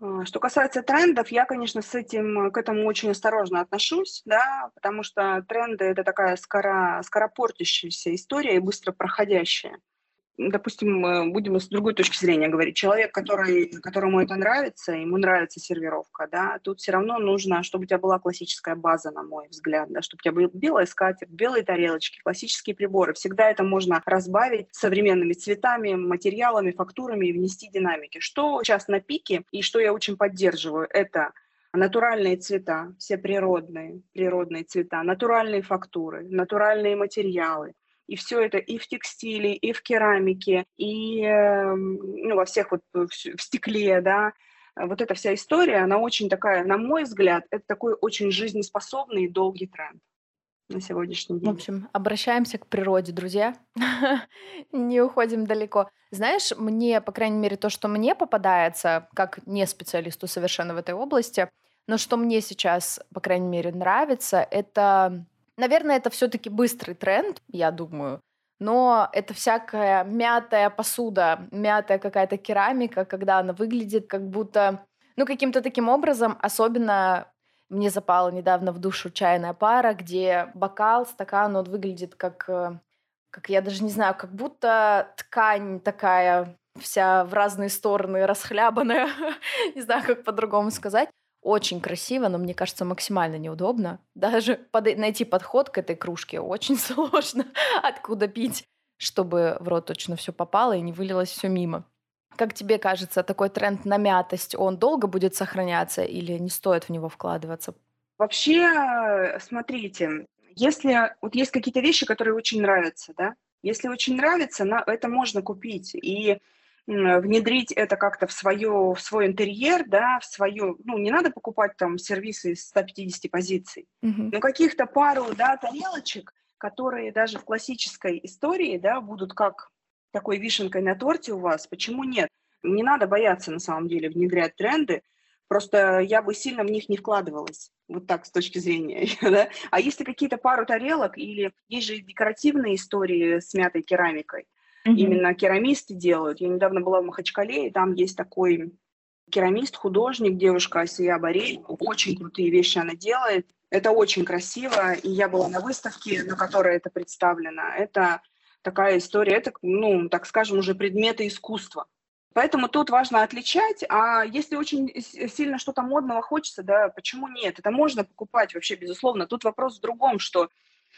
А, что касается трендов, я, конечно, с этим, к этому очень осторожно отношусь, да, потому что тренды – это такая скоро, скоропортящаяся история и быстро проходящая допустим, будем с другой точки зрения говорить, человек, который, которому это нравится, ему нравится сервировка, да, тут все равно нужно, чтобы у тебя была классическая база, на мой взгляд, да, чтобы у тебя была белая скатерть, белые тарелочки, классические приборы. Всегда это можно разбавить современными цветами, материалами, фактурами и внести динамики. Что сейчас на пике и что я очень поддерживаю, это натуральные цвета, все природные, природные цвета, натуральные фактуры, натуральные материалы, и все это и в текстиле, и в керамике, и эм, ну, во всех вот в стекле, да, вот эта вся история, она очень такая, на мой взгляд, это такой очень жизнеспособный и долгий тренд на сегодняшний день. В общем, обращаемся к природе, друзья. не уходим далеко. Знаешь, мне, по крайней мере, то, что мне попадается, как не специалисту совершенно в этой области, но что мне сейчас, по крайней мере, нравится, это Наверное, это все-таки быстрый тренд, я думаю. Но это всякая мятая посуда, мятая какая-то керамика, когда она выглядит как будто, ну, каким-то таким образом, особенно мне запала недавно в душу чайная пара, где бокал, стакан, он выглядит как, э, как я даже не знаю, как будто ткань такая вся в разные стороны расхлябанная, не знаю, как по-другому сказать очень красиво, но мне кажется максимально неудобно. Даже под, найти подход к этой кружке очень сложно, откуда пить, чтобы в рот точно все попало и не вылилось все мимо. Как тебе кажется, такой тренд на мятость, он долго будет сохраняться или не стоит в него вкладываться? Вообще, смотрите, если вот есть какие-то вещи, которые очень нравятся, да, если очень нравится, на, это можно купить. И внедрить это как-то в, свое, в свой интерьер, да, в свое, ну, не надо покупать там сервисы из 150 позиций, Мгм. но каких-то пару, да, тарелочек, которые даже в классической истории, да, будут как такой вишенкой на торте у вас, почему нет? Не надо бояться, на самом деле, внедрять тренды, просто я бы сильно в них не вкладывалась, вот так, с точки зрения, да. А если какие-то пару тарелок или есть же декоративные истории с мятой керамикой, Мгм. именно керамисты делают. Я недавно была в Махачкале, и там есть такой керамист, художник, девушка Асия Борей. Очень крутые вещи она делает. Это очень красиво, и я была на выставке, на которой это представлено. Это такая история, это, ну, так скажем, уже предметы искусства. Поэтому тут важно отличать, а если очень сильно что-то модного хочется, да, почему нет? Это можно покупать вообще, безусловно. Тут вопрос в другом, что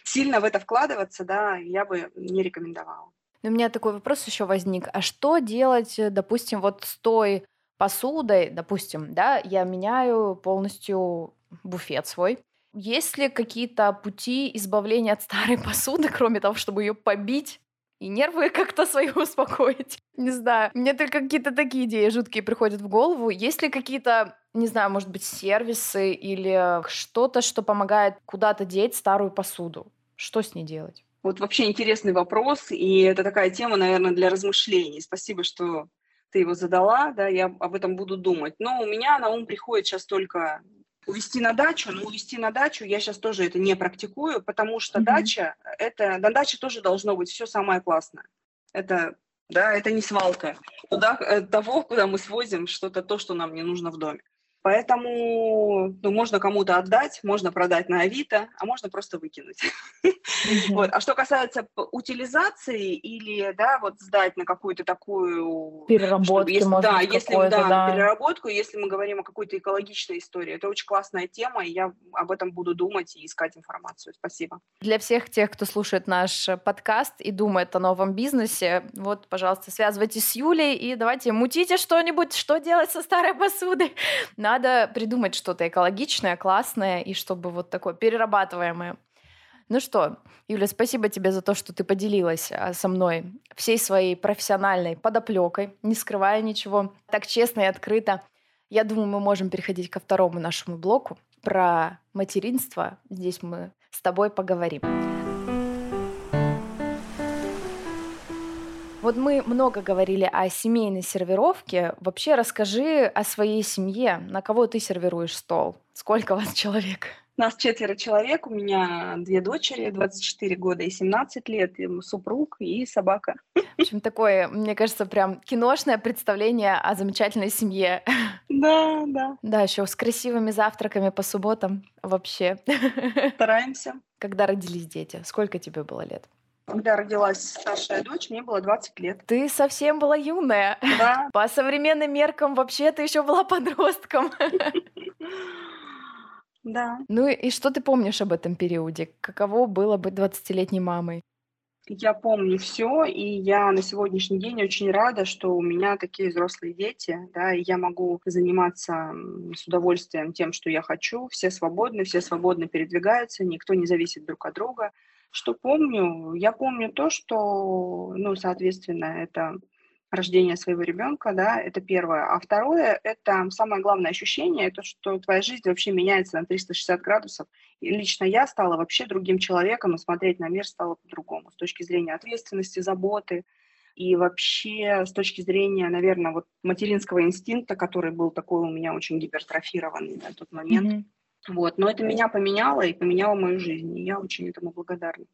сильно в это вкладываться, да, я бы не рекомендовала. Но у меня такой вопрос еще возник. А что делать, э, допустим, вот с той посудой, допустим, да, я меняю полностью буфет свой. Есть ли какие-то пути избавления от старой посуды, кроме того, чтобы ее побить и нервы как-то свои успокоить? Не знаю. Мне только какие-то такие идеи жуткие приходят в голову. Есть ли какие-то, не знаю, может быть, сервисы или что-то, что помогает куда-то деть старую посуду? Что с ней делать? Вот вообще интересный вопрос, и это такая тема, наверное, для размышлений. Спасибо, что ты его задала, да, я об этом буду думать. Но у меня на ум приходит сейчас только увезти на дачу, но увезти на дачу я сейчас тоже это не практикую, потому что Мгм. дача, это, на даче тоже должно быть все самое классное. Это, да, это не свалка. Туда, э, того, куда мы свозим что-то, то, что нам не нужно в доме. Поэтому ну, можно кому-то отдать, можно продать на Авито, а можно просто выкинуть. Вот. А что касается утилизации или, да, вот сдать на какую-то такую... чтобы Переработки, если- может да, если, да, да. переработку, если мы говорим о какой-то экологичной истории, это очень классная тема, и я об этом буду думать и искать информацию. Спасибо. Для всех тех, кто слушает наш э, подкаст и думает о новом бизнесе, вот, пожалуйста, связывайтесь с Юлей и давайте мутите что-нибудь, что делать со старой посудой. Надо придумать что-то экологичное, классное и чтобы вот такое перерабатываемое. Ну что, Юля, спасибо тебе за то, что ты поделилась а, со мной всей своей профессиональной подоплекой, не скрывая ничего, так честно и открыто. Я думаю, мы можем переходить ко второму нашему блоку про материнство. Здесь мы с тобой поговорим. Вот мы много говорили о семейной сервировке. Вообще расскажи о своей семье. На кого ты сервируешь стол? Сколько вас человек? Нас четверо человек, у меня две дочери, 24 года и 17 лет, и супруг и собака. В общем, такое, мне кажется, прям киношное представление о замечательной семье. Да, да, Да, еще с красивыми завтраками по субботам. Вообще. стараемся. Когда родились дети? Сколько тебе было лет? Когда родилась старшая дочь, мне было 20 лет. Ты совсем была юная. Да, По современным меркам вообще ты еще была подростком. да. Ну и что ты помнишь об этом периоде? Каково было быть 20-летней мамой? Я помню все, и я на сегодняшний день очень рада, что у меня такие взрослые дети, да, и я могу заниматься с удовольствием тем, что я хочу. Все свободны, все свободно передвигаются, никто не зависит друг от друга. Что помню? Я помню то, что, ну, соответственно, это рождение своего ребенка, да, это первое. А второе, это самое главное ощущение, это что твоя жизнь вообще меняется на 360 градусов. И лично я стала вообще другим человеком, и смотреть на мир стала по-другому с точки зрения ответственности, заботы, и вообще с точки зрения, наверное, вот материнского инстинкта, который был такой у меня очень гипертрофированный на тот момент. Мгм. Вот. Но это меня поменяло и поменяло мою жизнь, и я очень этому благодарна.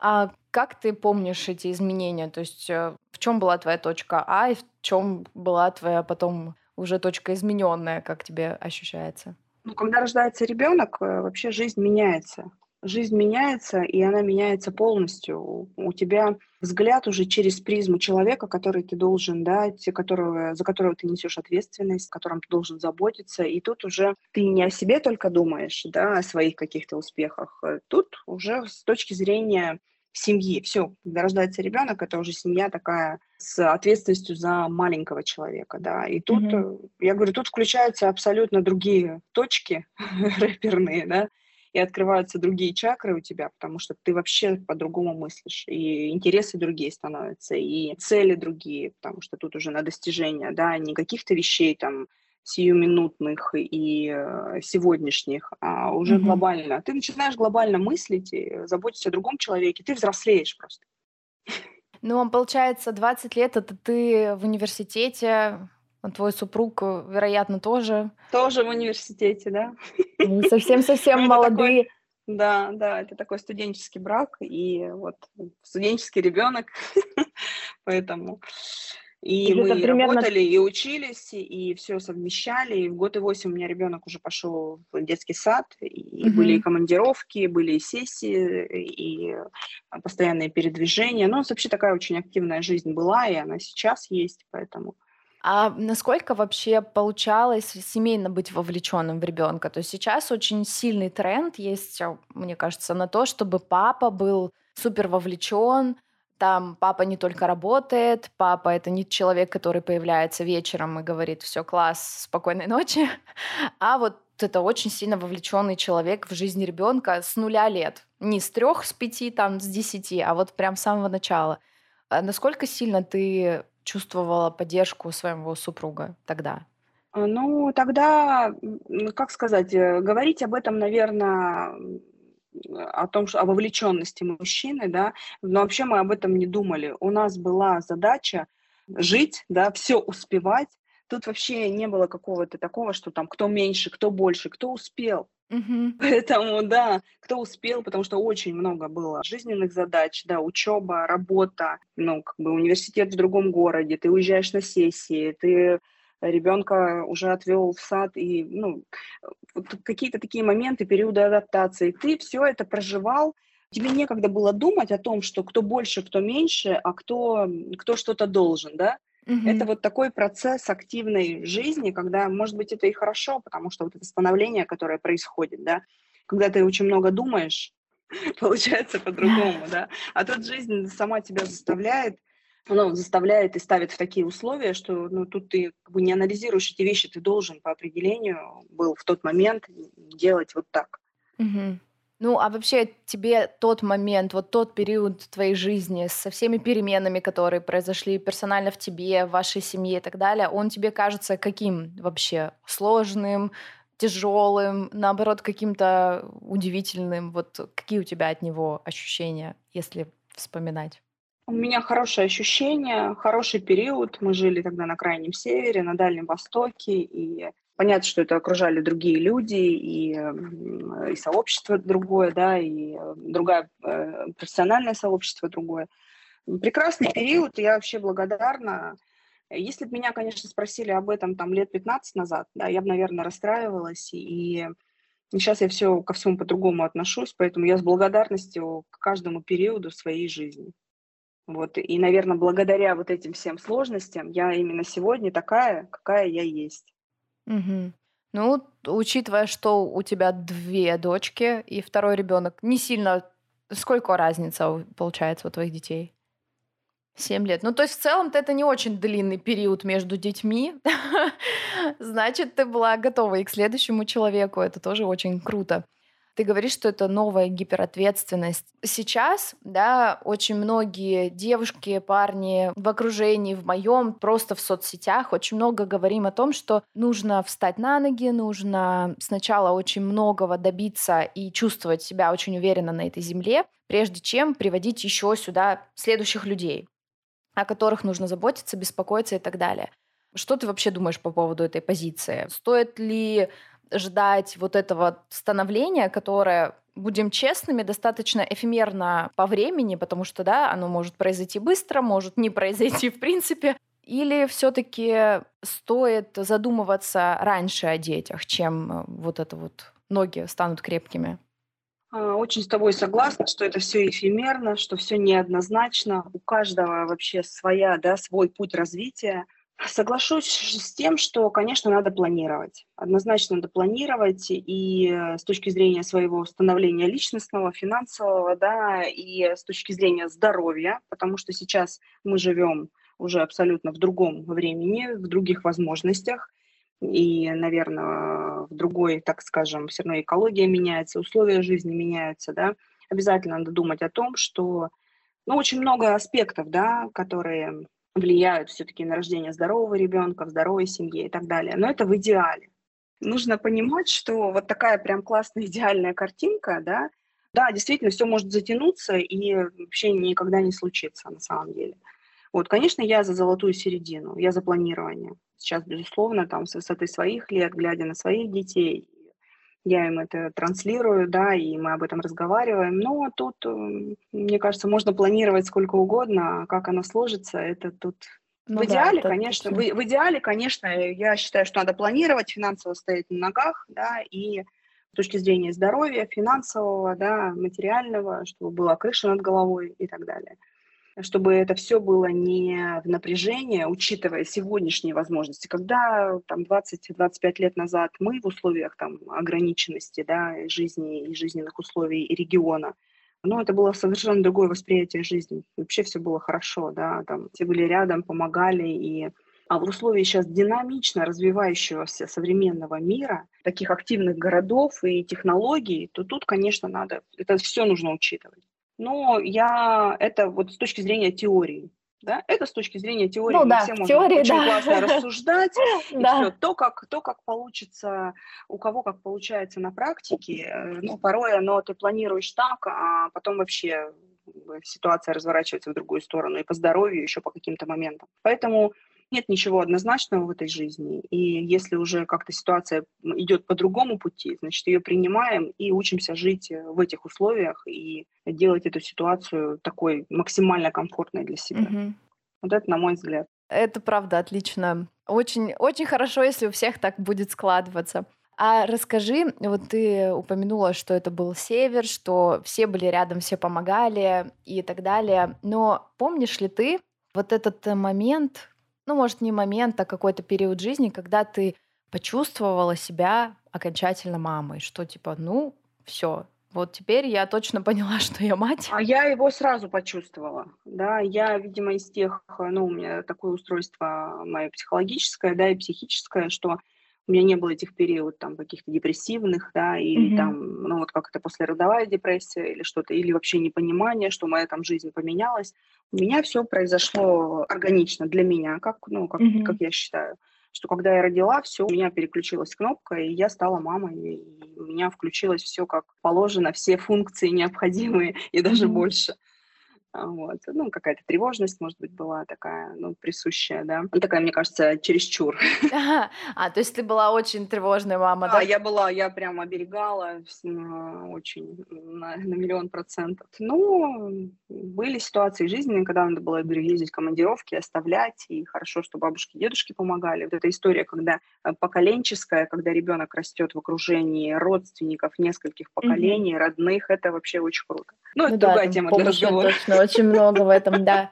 А как ты помнишь эти изменения? То есть э, в чем была твоя точка А и в чем была твоя потом уже точка измененная, как тебе ощущается? Ну, когда рождается ребенок, э, вообще жизнь меняется. Жизнь меняется, и она меняется полностью. У у тебя взгляд уже через призму человека, который ты должен дать, которого, за которого ты несешь ответственность, о котором ты должен заботиться. И тут уже ты не о себе только думаешь, да, о своих каких-то успехах. Тут уже с точки зрения семьи. Все, когда рождается ребенок, это уже семья такая с ответственностью за маленького человека, да. И тут, э, я говорю, тут включаются абсолютно другие точки рэперные, да. И открываются другие чакры у тебя, потому что ты вообще по-другому мыслишь, и интересы другие становятся, и цели другие, потому что тут уже на достижение, да, не каких-то вещей там сиюминутных и э, сегодняшних, а уже mm-hmm. глобально. Ты начинаешь глобально мыслить и заботиться о другом человеке, ты взрослеешь просто. Ну, а получается, 20 лет это ты в университете, твой супруг, вероятно, тоже. Тоже в университете, да. Совсем-совсем молодые. Да, да, это такой студенческий брак и вот студенческий ребенок, поэтому и мы примерно... работали, и учились, и все совмещали. И в год и восемь у меня ребенок уже пошел в детский сад, и угу. были и командировки, были и сессии, и постоянные передвижения. Ну, вообще такая очень активная жизнь была, и она сейчас есть, поэтому... А насколько вообще получалось семейно быть вовлеченным в ребенка? То есть сейчас очень сильный тренд есть, а, мне кажется, на то, чтобы папа был супер вовлечен, там папа не только работает, папа это не человек, который появляется вечером и говорит, все, класс, спокойной ночи, а вот это очень сильно вовлеченный человек в жизнь ребенка с нуля лет. Не с трех, с пяти, там, с десяти, а вот прям с самого начала. А насколько сильно ты чувствовала поддержку своего супруга тогда? А, ну, тогда, как сказать, э, говорить об этом, наверное, о том, что о вовлеченности мужчины, да, но вообще мы об этом не думали. У нас была задача жить, да, все успевать. Тут вообще не было какого-то такого, что там кто меньше, кто больше, кто успел. Угу. Поэтому, да, кто успел, потому что очень много было жизненных задач, да, учеба, работа, ну, как бы университет в другом городе, ты уезжаешь на сессии, ты ребенка уже отвел в сад, и ну, какие-то такие моменты, периоды адаптации. Ты все это проживал, тебе некогда было думать о том, что кто больше, кто меньше, а кто, кто что-то должен, да? Mm-hmm. Это вот такой процесс активной жизни, когда, может быть, это и хорошо, потому что вот это становление, которое происходит, да, когда ты очень много думаешь, получается по-другому, да, а тут жизнь сама тебя заставляет оно заставляет и ставит в такие условия, что ну, тут ты как бы не анализируешь эти вещи, ты должен по определению был в тот момент делать вот так. Угу. Ну, а вообще тебе тот момент, вот тот период твоей жизни со всеми переменами, которые произошли персонально в тебе, в вашей семье и так далее, он тебе кажется каким вообще? Сложным, тяжелым, наоборот, каким-то удивительным? Вот какие у тебя от него ощущения, если вспоминать? У меня хорошее ощущение, хороший период. Мы жили тогда на Крайнем Севере, на Дальнем Востоке, и понятно, что это окружали другие люди, и, и сообщество другое, да, и э, другое э, профессиональное сообщество другое. Прекрасный период, я вообще благодарна. Если бы меня, конечно, спросили об этом там лет 15 назад, да, я бы, наверное, расстраивалась, и сейчас я все ко всему по-другому отношусь, поэтому я с благодарностью к каждому периоду своей жизни. Вот, и, наверное, благодаря вот этим всем сложностям я именно сегодня такая, какая я есть. Угу. Ну, учитывая, что у тебя две дочки и второй ребенок, не сильно... Сколько разница получается у твоих детей? Семь лет. Ну, то есть в целом-то это не очень длинный период между детьми. Значит, ты была готова и к следующему человеку. Это тоже очень круто. Ты говоришь, что это новая гиперответственность. Сейчас, да, очень многие девушки, парни в окружении, в моем, просто в соцсетях, очень много говорим о том, что нужно встать на ноги, нужно сначала очень многого добиться и чувствовать себя очень уверенно на этой земле, прежде чем приводить еще сюда следующих людей, о которых нужно заботиться, беспокоиться и так далее. Что ты вообще думаешь по поводу этой позиции? Стоит ли ждать вот этого становления, которое будем честными, достаточно эфемерно по времени, потому что, да, оно может произойти быстро, может не произойти в принципе. Или все-таки стоит задумываться раньше о детях, чем э, вот это вот ноги станут крепкими? А, очень с тобой согласна, что это все эфемерно, что все неоднозначно. У каждого вообще своя, да, свой путь развития. Соглашусь с тем, что, конечно, надо планировать. Однозначно надо планировать и с точки зрения своего становления личностного, финансового, да, и с точки зрения здоровья, потому что сейчас мы живем уже абсолютно в другом времени, в других возможностях. И, наверное, в другой, так скажем, все равно экология меняется, условия жизни меняются, да, обязательно надо думать о том, что, ну, очень много аспектов, да, которые влияют все-таки на рождение здорового ребенка, в здоровой семье и так далее. Но это в идеале. Нужно понимать, что вот такая прям классная идеальная картинка, да, да, действительно, все может затянуться и вообще никогда не случится на самом деле. Вот, конечно, я за золотую середину, я за планирование. Сейчас, безусловно, там с высоты своих лет, глядя на своих детей, я им это транслирую, да, и мы об этом разговариваем. Но тут, э, мне кажется, можно планировать сколько угодно, а как оно сложится, это тут ну в идеале, да, конечно, в, в идеале, конечно, я считаю, что надо планировать, финансово стоять на ногах, да, и с точки зрения здоровья, финансового, да, материального, чтобы была крыша над головой и так далее чтобы это все было не в напряжении, учитывая сегодняшние возможности. Когда там 20-25 лет назад мы в условиях там ограниченности да, жизни и жизненных условий и региона, ну, это было совершенно другое восприятие жизни. Вообще все было хорошо, да, там все были рядом, помогали, и а в условиях сейчас динамично развивающегося современного мира, таких активных городов и технологий, то тут, конечно, надо, это все нужно учитывать. Но я это вот с точки зрения теории. Да? Это с точки зрения теории. Ну, Мы да, все можем теории, очень да. классно рассуждать. И Да. все. То как, то, как получится, у кого как получается на практике, э, ну, порой оно ты планируешь так, а потом вообще э, ситуация разворачивается в другую сторону и по здоровью, еще по каким-то моментам. Поэтому нет ничего однозначного в этой жизни. И если уже как-то ситуация идет по другому пути, значит, ее принимаем и учимся жить э, в этих условиях и делать эту ситуацию такой максимально комфортной для себя. Мгм. Вот это, на мой взгляд. Это правда отлично. Очень, очень хорошо, если у всех так будет складываться. А расскажи, вот ты упомянула, что это был север, что все были рядом, все помогали и так далее. Но помнишь ли ты вот этот э, момент, ну, может, не момент, а какой-то период жизни, когда ты почувствовала себя окончательно мамой, что типа, ну, все, вот теперь я точно поняла, что я мать. А я его сразу почувствовала, да, я, видимо, из тех, э, ну, у меня такое устройство мое психологическое, да, и психическое, что у меня не было этих периодов там каких-то депрессивных, да, или Мгм. там, ну, вот как это послеродовая депрессия или что-то, или вообще непонимание, что моя там жизнь поменялась. У меня все произошло органично для меня, как, ну, как, Мгм. как я считаю, что когда я родила, все, у меня переключилась кнопка, и я стала мамой, и у меня включилось все как положено, все функции необходимые, и даже Мгм. больше. А, Вот. Ну, какая-то тревожность, может быть, была такая, ну, присущая, да. Ну, такая, мне кажется, чересчур. А, то есть ты была очень тревожная мама, Да, да? я была, я прям оберегала очень на, на миллион процентов. Ну, были ситуации жизненные, когда надо было, я говорю, ездить в командировки, оставлять, и хорошо, что бабушки и дедушки помогали. Вот эта история, когда э, поколенческая, когда ребенок растет в окружении родственников нескольких поколений, родных, это вообще очень круто. Ну, это Ну да, другая тема для разговора. точно очень много в этом, да.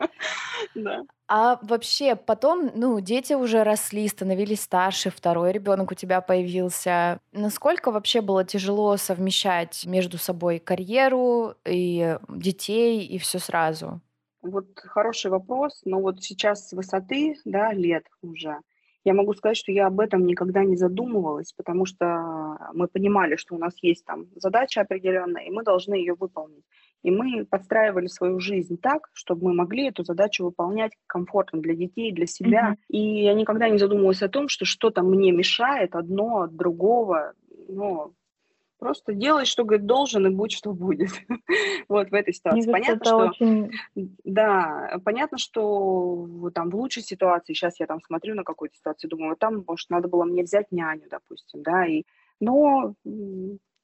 Да. А вообще потом, ну, дети уже росли, становились старше, второй ребенок у тебя появился. Насколько вообще было тяжело совмещать между собой карьеру и детей и все сразу? Вот хороший вопрос, но вот сейчас с высоты, да, лет уже, я могу сказать, что я об этом никогда не задумывалась, потому что мы понимали, что у нас есть там задача определенная, и мы должны ее выполнить. И мы подстраивали свою жизнь так, чтобы мы могли эту задачу выполнять комфортно для детей, для себя. Мгм. И я никогда не задумывалась о том, что что-то мне мешает одно от другого. Ну, просто делай, что, говорит, должен, и будь, что будет. Вот в этой ситуации. Понятно, что... очень... Да, понятно, что там в лучшей ситуации, сейчас я там смотрю на какую-то ситуацию, думаю, вот там, может, надо было мне взять няню, допустим, да, и, но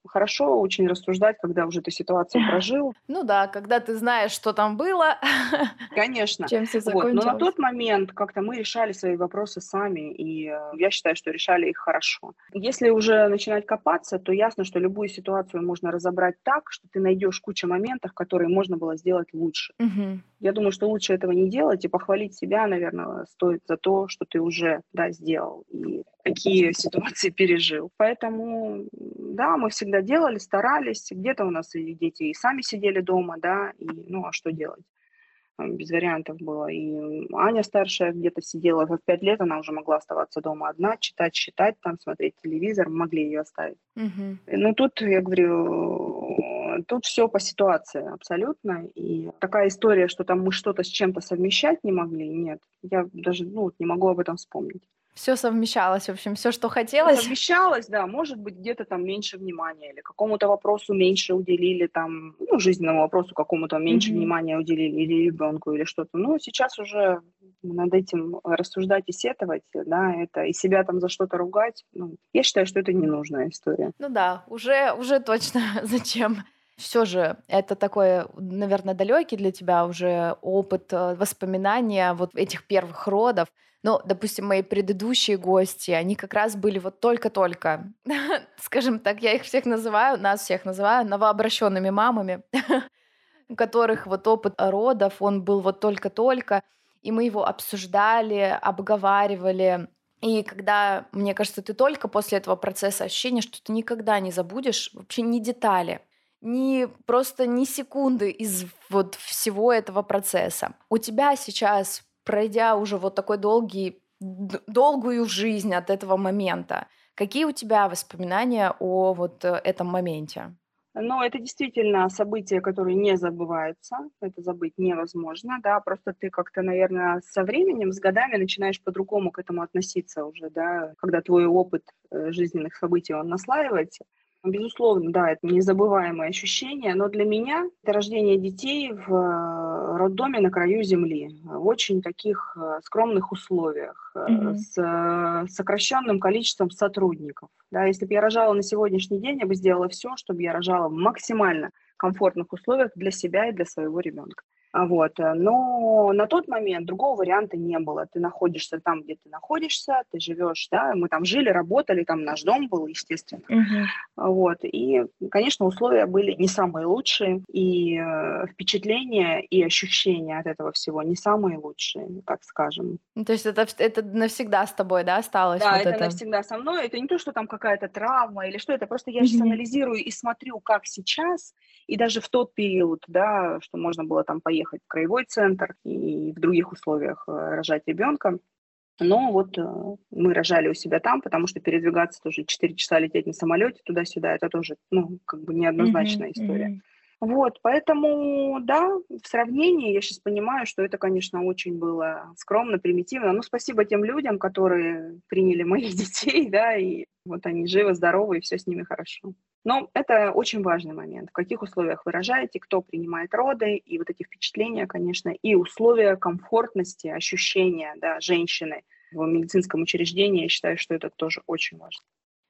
хорошо очень рассуждать, когда уже ты ситуацию прожил, Ну да, когда ты знаешь, что там было, конечно. чем все Вот, но на закончилось. тот момент как-то мы решали свои вопросы сами, и э, я считаю, что решали их хорошо. Если уже начинать копаться, то ясно, что любую ситуацию можно разобрать так, что ты найдешь кучу моментов, которые можно было сделать лучше. Мгм. Я думаю, что лучше этого не делать и похвалить себя, наверное, стоит за то, что ты уже да, сделал и какие ситуации пережил. Поэтому, да, мы всегда делали, старались. Где-то у нас и дети и сами сидели дома, да, и ну а что делать? без вариантов было. И Аня старшая где-то сидела, в пять лет она уже могла оставаться дома одна, читать, считать, там смотреть телевизор, могли ее оставить. Угу. Ну тут, я говорю, тут все по ситуации абсолютно. И такая история, что там мы что-то с чем-то совмещать не могли, нет. Я даже ну, не могу об этом вспомнить. Все совмещалось, в общем, все, что хотелось. Совмещалось, да, может быть, где-то там меньше внимания или какому-то вопросу меньше уделили, там, ну, жизненному вопросу какому-то меньше mm-hmm. внимания уделили или ребенку или что-то. Ну, сейчас уже над этим рассуждать и сетовать, да, это и себя там за что-то ругать, ну, я считаю, что это ненужная история. Ну да, уже, уже точно зачем. Все же это такой, наверное, далекий для тебя уже опыт э, воспоминания вот этих первых родов. Но, допустим, мои предыдущие гости, они как раз были вот только-только, скажем так, я их всех называю, нас всех называю новообращенными мамами, у которых вот опыт родов, он был вот только-только, и мы его обсуждали, обговаривали. И когда, мне кажется, ты только после этого процесса ощущение, что ты никогда не забудешь вообще ни детали, ни просто ни секунды из вот всего этого процесса. У тебя сейчас пройдя уже вот такой долгий, долгую жизнь от этого момента, какие у тебя воспоминания о вот э, этом моменте? Ну, это действительно события, которые не забываются, это забыть невозможно, да, просто ты как-то, наверное, со временем, с годами начинаешь по-другому к этому относиться уже, да, когда твой опыт э, жизненных событий, он наслаивается, Безусловно, да, это незабываемое ощущение, но для меня это рождение детей в э, роддоме на краю земли, в очень таких э, скромных условиях, mm-hmm. с сокращенным количеством сотрудников. Да, если бы я рожала на сегодняшний день, я бы сделала все, чтобы я рожала в максимально комфортных условиях для себя и для своего ребенка. А вот. Э, но на тот момент другого варианта не было. Ты находишься там, где ты находишься, ты живешь, да, мы там жили, работали, там наш дом был, естественно. Угу. Вот. И, конечно, условия были не самые лучшие, и э, впечатления и ощущения от этого всего не самые лучшие, так скажем. Ну, то есть это, это навсегда с тобой, да, осталось? Да, вот это, это навсегда со мной. Это не то, что там какая-то травма или что, это просто я сейчас анализирую и смотрю, как сейчас, и даже в тот период, да, что можно было там поехать ехать в краевой центр и в других условиях э, рожать ребенка. Но вот э, мы рожали у себя там, потому что передвигаться тоже 4 часа лететь на самолете туда-сюда, это тоже, ну, как бы неоднозначная mm-hmm, история. Mm-hmm. Вот, поэтому, да, в сравнении я сейчас понимаю, что это, конечно, очень было скромно, примитивно. Но спасибо тем людям, которые приняли моих детей, да, и вот они живы, здоровы, и все с ними хорошо. Но это очень важный момент, в каких условиях вы рожаете, кто принимает роды, и вот эти впечатления, конечно, и условия комфортности, ощущения да, женщины в медицинском учреждении, я считаю, что это тоже очень важно.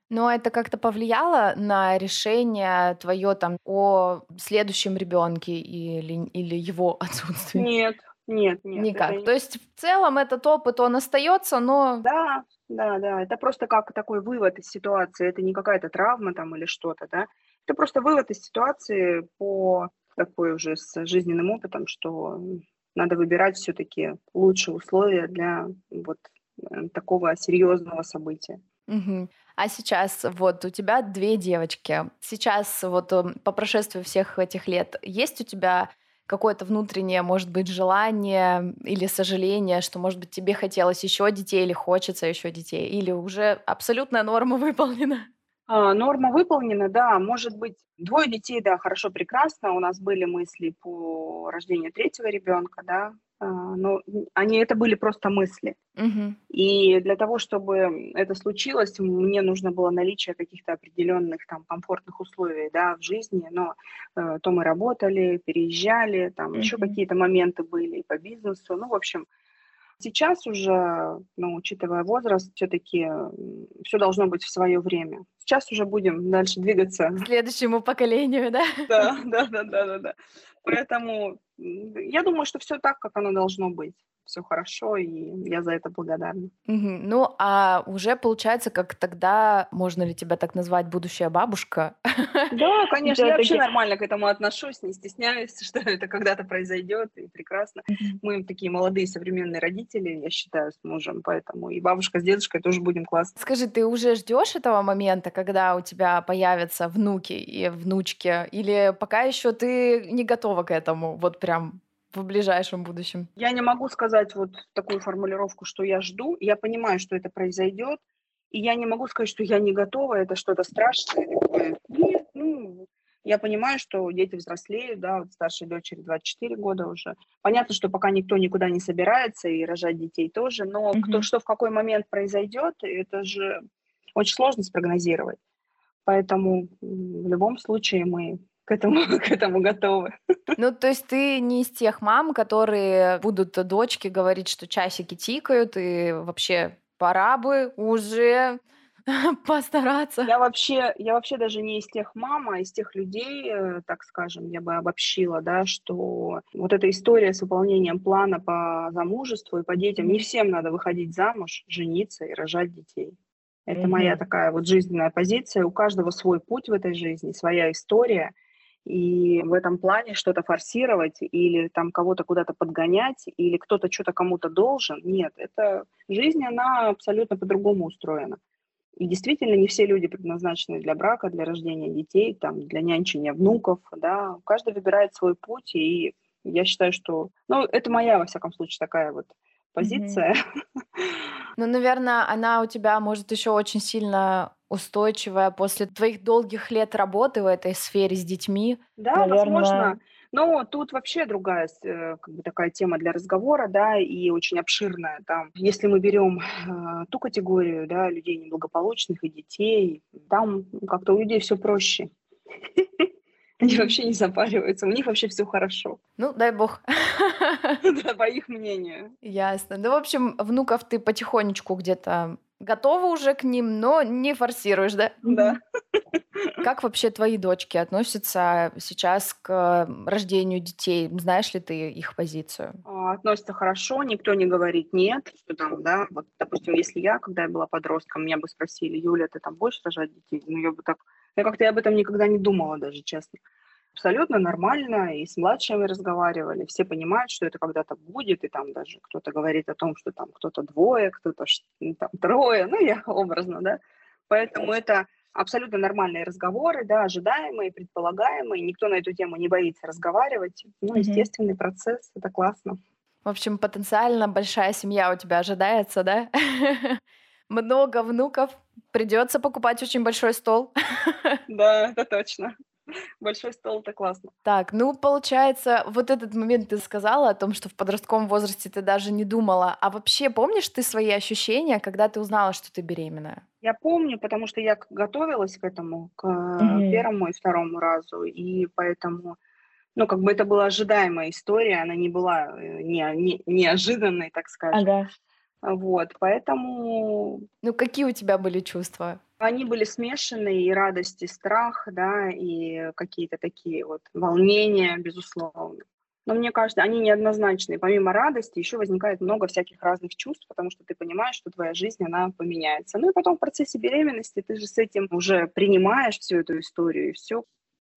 Но это как-то повлияло на решение твое там о следующем ребенке или, или его отсутствии? Нет, нет, нет. Никак. Это... То есть в целом этот опыт, он остается, но... Да, да, да. Это просто как такой вывод из ситуации. Это не какая-то травма там или что-то, да. Это просто вывод из ситуации по такой уже с жизненным опытом, что надо выбирать все-таки лучшие условия для вот э, такого серьезного события. Угу. А сейчас вот у тебя две девочки. Сейчас вот эм, по прошествии всех этих лет есть у тебя какое-то внутреннее, может быть, желание или сожаление, что, может быть, тебе хотелось еще детей или хочется еще детей, или уже абсолютная норма выполнена? А, норма выполнена, да. Может быть, двое детей, да, хорошо, прекрасно. У нас были мысли по рождению третьего ребенка, да. А, но они это были просто мысли. Угу. И для того, чтобы это случилось, мне нужно было наличие каких-то определенных там комфортных условий, да, в жизни. Но э, то мы работали, переезжали, там угу. еще какие-то моменты были по бизнесу. Ну, в общем, сейчас уже, ну, учитывая возраст, все-таки все должно быть в свое время. Сейчас уже будем дальше двигаться. К следующему поколению, да? Да, да, да, да, да. да. Поэтому я думаю, что все так, как оно должно быть все хорошо, и я за это благодарна. Угу. Ну, а уже получается, как тогда, можно ли тебя так назвать, будущая бабушка? Да, конечно, я вообще нормально к этому отношусь, не стесняюсь, что это когда-то произойдет, и прекрасно. Мы такие молодые современные родители, я считаю, с мужем, поэтому и бабушка с дедушкой тоже будем классно. Скажи, ты уже ждешь этого момента, когда у тебя появятся внуки и внучки, или пока еще ты не готова к этому, вот прям в ближайшем будущем? Я не могу сказать вот такую формулировку, что я жду. Я понимаю, что это произойдет, и я не могу сказать, что я не готова, это что-то страшное. Такое. Нет, ну, я понимаю, что дети взрослеют, да, вот старшей дочери 24 года уже. Понятно, что пока никто никуда не собирается, и рожать детей тоже, но mm-hmm. кто, что в какой момент произойдет, это же очень сложно спрогнозировать. Поэтому в любом случае мы к этому, к этому готовы. Ну, то есть ты не из тех мам, которые будут дочке говорить, что часики тикают, и вообще пора бы уже постараться. Я вообще, я вообще даже не из тех мам, а из тех людей, э, так скажем, я бы обобщила, да, что вот эта история с выполнением плана по замужеству и по детям, не всем надо выходить замуж, жениться и рожать детей. Это mm-hmm. моя такая вот жизненная позиция. У каждого свой путь в этой жизни, своя история. И в этом плане что-то форсировать или там кого-то куда-то подгонять, или кто-то что-то кому-то должен. Нет, это жизнь, она абсолютно по-другому устроена. И действительно, не все люди предназначены для брака, для рождения детей, там, для нянчения внуков, да. Каждый выбирает свой путь, и я считаю, что... Ну, это моя, во всяком случае, такая вот позиция. Ну, наверное, она у тебя, может, еще очень сильно устойчивая после твоих долгих лет работы в этой сфере с детьми. Да, наверное... возможно. Но тут вообще другая э, как бы такая тема для разговора, да, и очень обширная. Там, если мы берем э, ту категорию, да, людей неблагополучных и детей, там как-то у людей все проще. Они вообще не запариваются, у них вообще все хорошо. Ну, дай бог. Да, по их мнению. Ясно. Ну, в общем, внуков ты потихонечку где-то готова уже к ним, но не форсируешь, да? Да. Как вообще твои дочки относятся сейчас к рождению детей? Знаешь ли ты их позицию? А, относятся хорошо, никто не говорит нет, что там, да, вот, допустим, если я, когда я была подростком, меня бы спросили, Юля, ты там будешь рожать детей? Ну, я бы так, я как-то об этом никогда не думала даже, честно абсолютно нормально, и с младшими разговаривали, все понимают, что это когда-то будет, и там даже кто-то говорит о том, что там кто-то двое, кто-то ну, там трое, ну, я образно, да, поэтому это абсолютно нормальные разговоры, да, ожидаемые, предполагаемые, никто на эту тему не боится разговаривать, ну, естественный процесс, это классно. В общем, потенциально большая семья у тебя ожидается, да? Много внуков, придется покупать очень большой стол. Да, это точно. Большой стол это классно. Так, ну получается, вот этот момент ты сказала о том, что в подростковом возрасте ты даже не думала. А вообще помнишь ты свои ощущения, когда ты узнала, что ты беременная? Я помню, потому что я готовилась к этому, к mm-hmm. первому и второму разу, и поэтому, ну, как бы это была ожидаемая история, она не была э, не, не, неожиданной, так скажем. Ага. Вот, поэтому... Ну, какие у тебя были чувства? Они были смешаны, и радость, и страх, да, и какие-то такие вот волнения, безусловно. Но мне кажется, они неоднозначные. Помимо радости еще возникает много всяких разных чувств, потому что ты понимаешь, что твоя жизнь, она поменяется. Ну и потом в процессе беременности ты же с этим уже принимаешь всю эту историю, и все.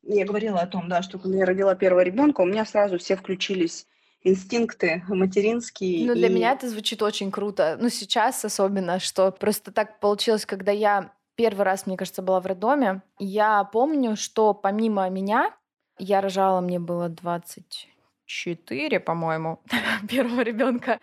Я говорила о том, да, что когда я родила первого ребенка, у меня сразу все включились инстинкты материнские. Ну, для и... меня это звучит очень круто. Ну, сейчас особенно, что просто так получилось, когда я первый раз, мне кажется, была в роддоме. Я помню, что помимо меня, я рожала, мне было 24, по-моему, первого ребенка.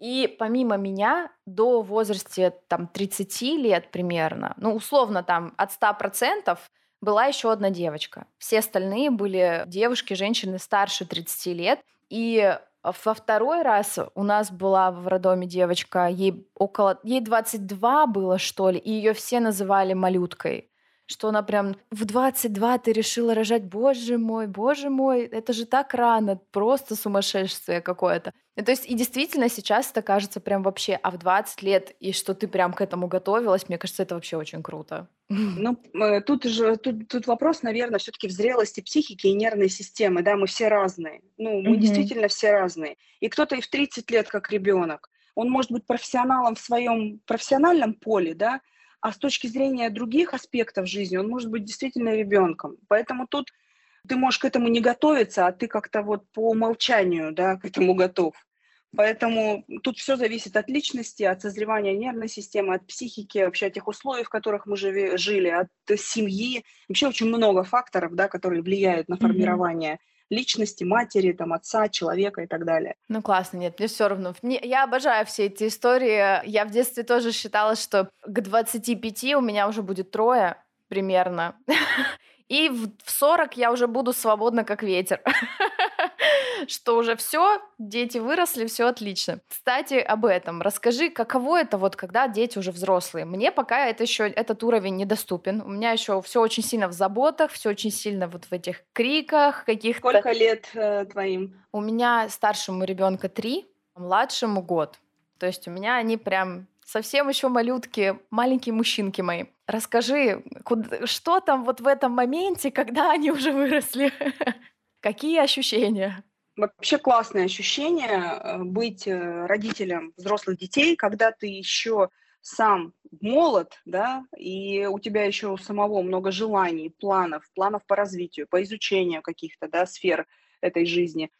И помимо меня до возраста там 30 лет примерно, ну, условно там от 100%, была еще одна девочка. Все остальные были девушки, женщины старше 30 лет. И во второй раз у нас была в роддоме девочка, ей около, ей 22 было, что ли, и ее все называли малюткой что она прям в 22 ты решила рожать, боже мой, боже мой, это же так рано, просто сумасшествие какое-то. И, то есть и действительно сейчас это кажется прям вообще, а в 20 лет, и что ты прям к этому готовилась, мне кажется, это вообще очень круто. Ну, э, тут же, тут, тут вопрос, наверное, все-таки в зрелости психики и нервной системы, да, мы все разные. Ну, мы mm-hmm. действительно все разные. И кто-то и в 30 лет как ребенок, он может быть профессионалом в своем профессиональном поле, да, а с точки зрения других аспектов жизни он может быть действительно ребенком. Поэтому тут ты можешь к этому не готовиться, а ты как-то вот по умолчанию да, к этому готов. Поэтому тут все зависит от личности, от созревания нервной системы, от психики, вообще от тех условий, в которых мы живи, жили, от семьи. Вообще очень много факторов, да, которые влияют на формирование личности, матери, там, отца, человека и так далее. Ну классно, нет, мне все равно. Я обожаю все эти истории. Я в детстве тоже считала, что к 25 у меня уже будет трое примерно. И в 40 я уже буду свободна, как ветер. Что уже все, дети выросли, все отлично. Кстати, об этом. Расскажи, каково это вот, когда дети уже взрослые. Мне пока это еще этот уровень недоступен. У меня еще все очень сильно в заботах, все очень сильно вот в этих криках каких-то. Сколько лет э, твоим? У меня старшему ребенка три, младшему год. То есть у меня они прям совсем еще малютки, маленькие мужчинки мои. Расскажи, куда, что там вот в этом моменте, когда они уже выросли? Какие ощущения? Вообще классное ощущение э, быть э, родителем взрослых детей, когда ты еще сам молод, да, и у тебя еще у самого много желаний, планов, планов по развитию, по изучению каких-то, да, сфер этой жизни.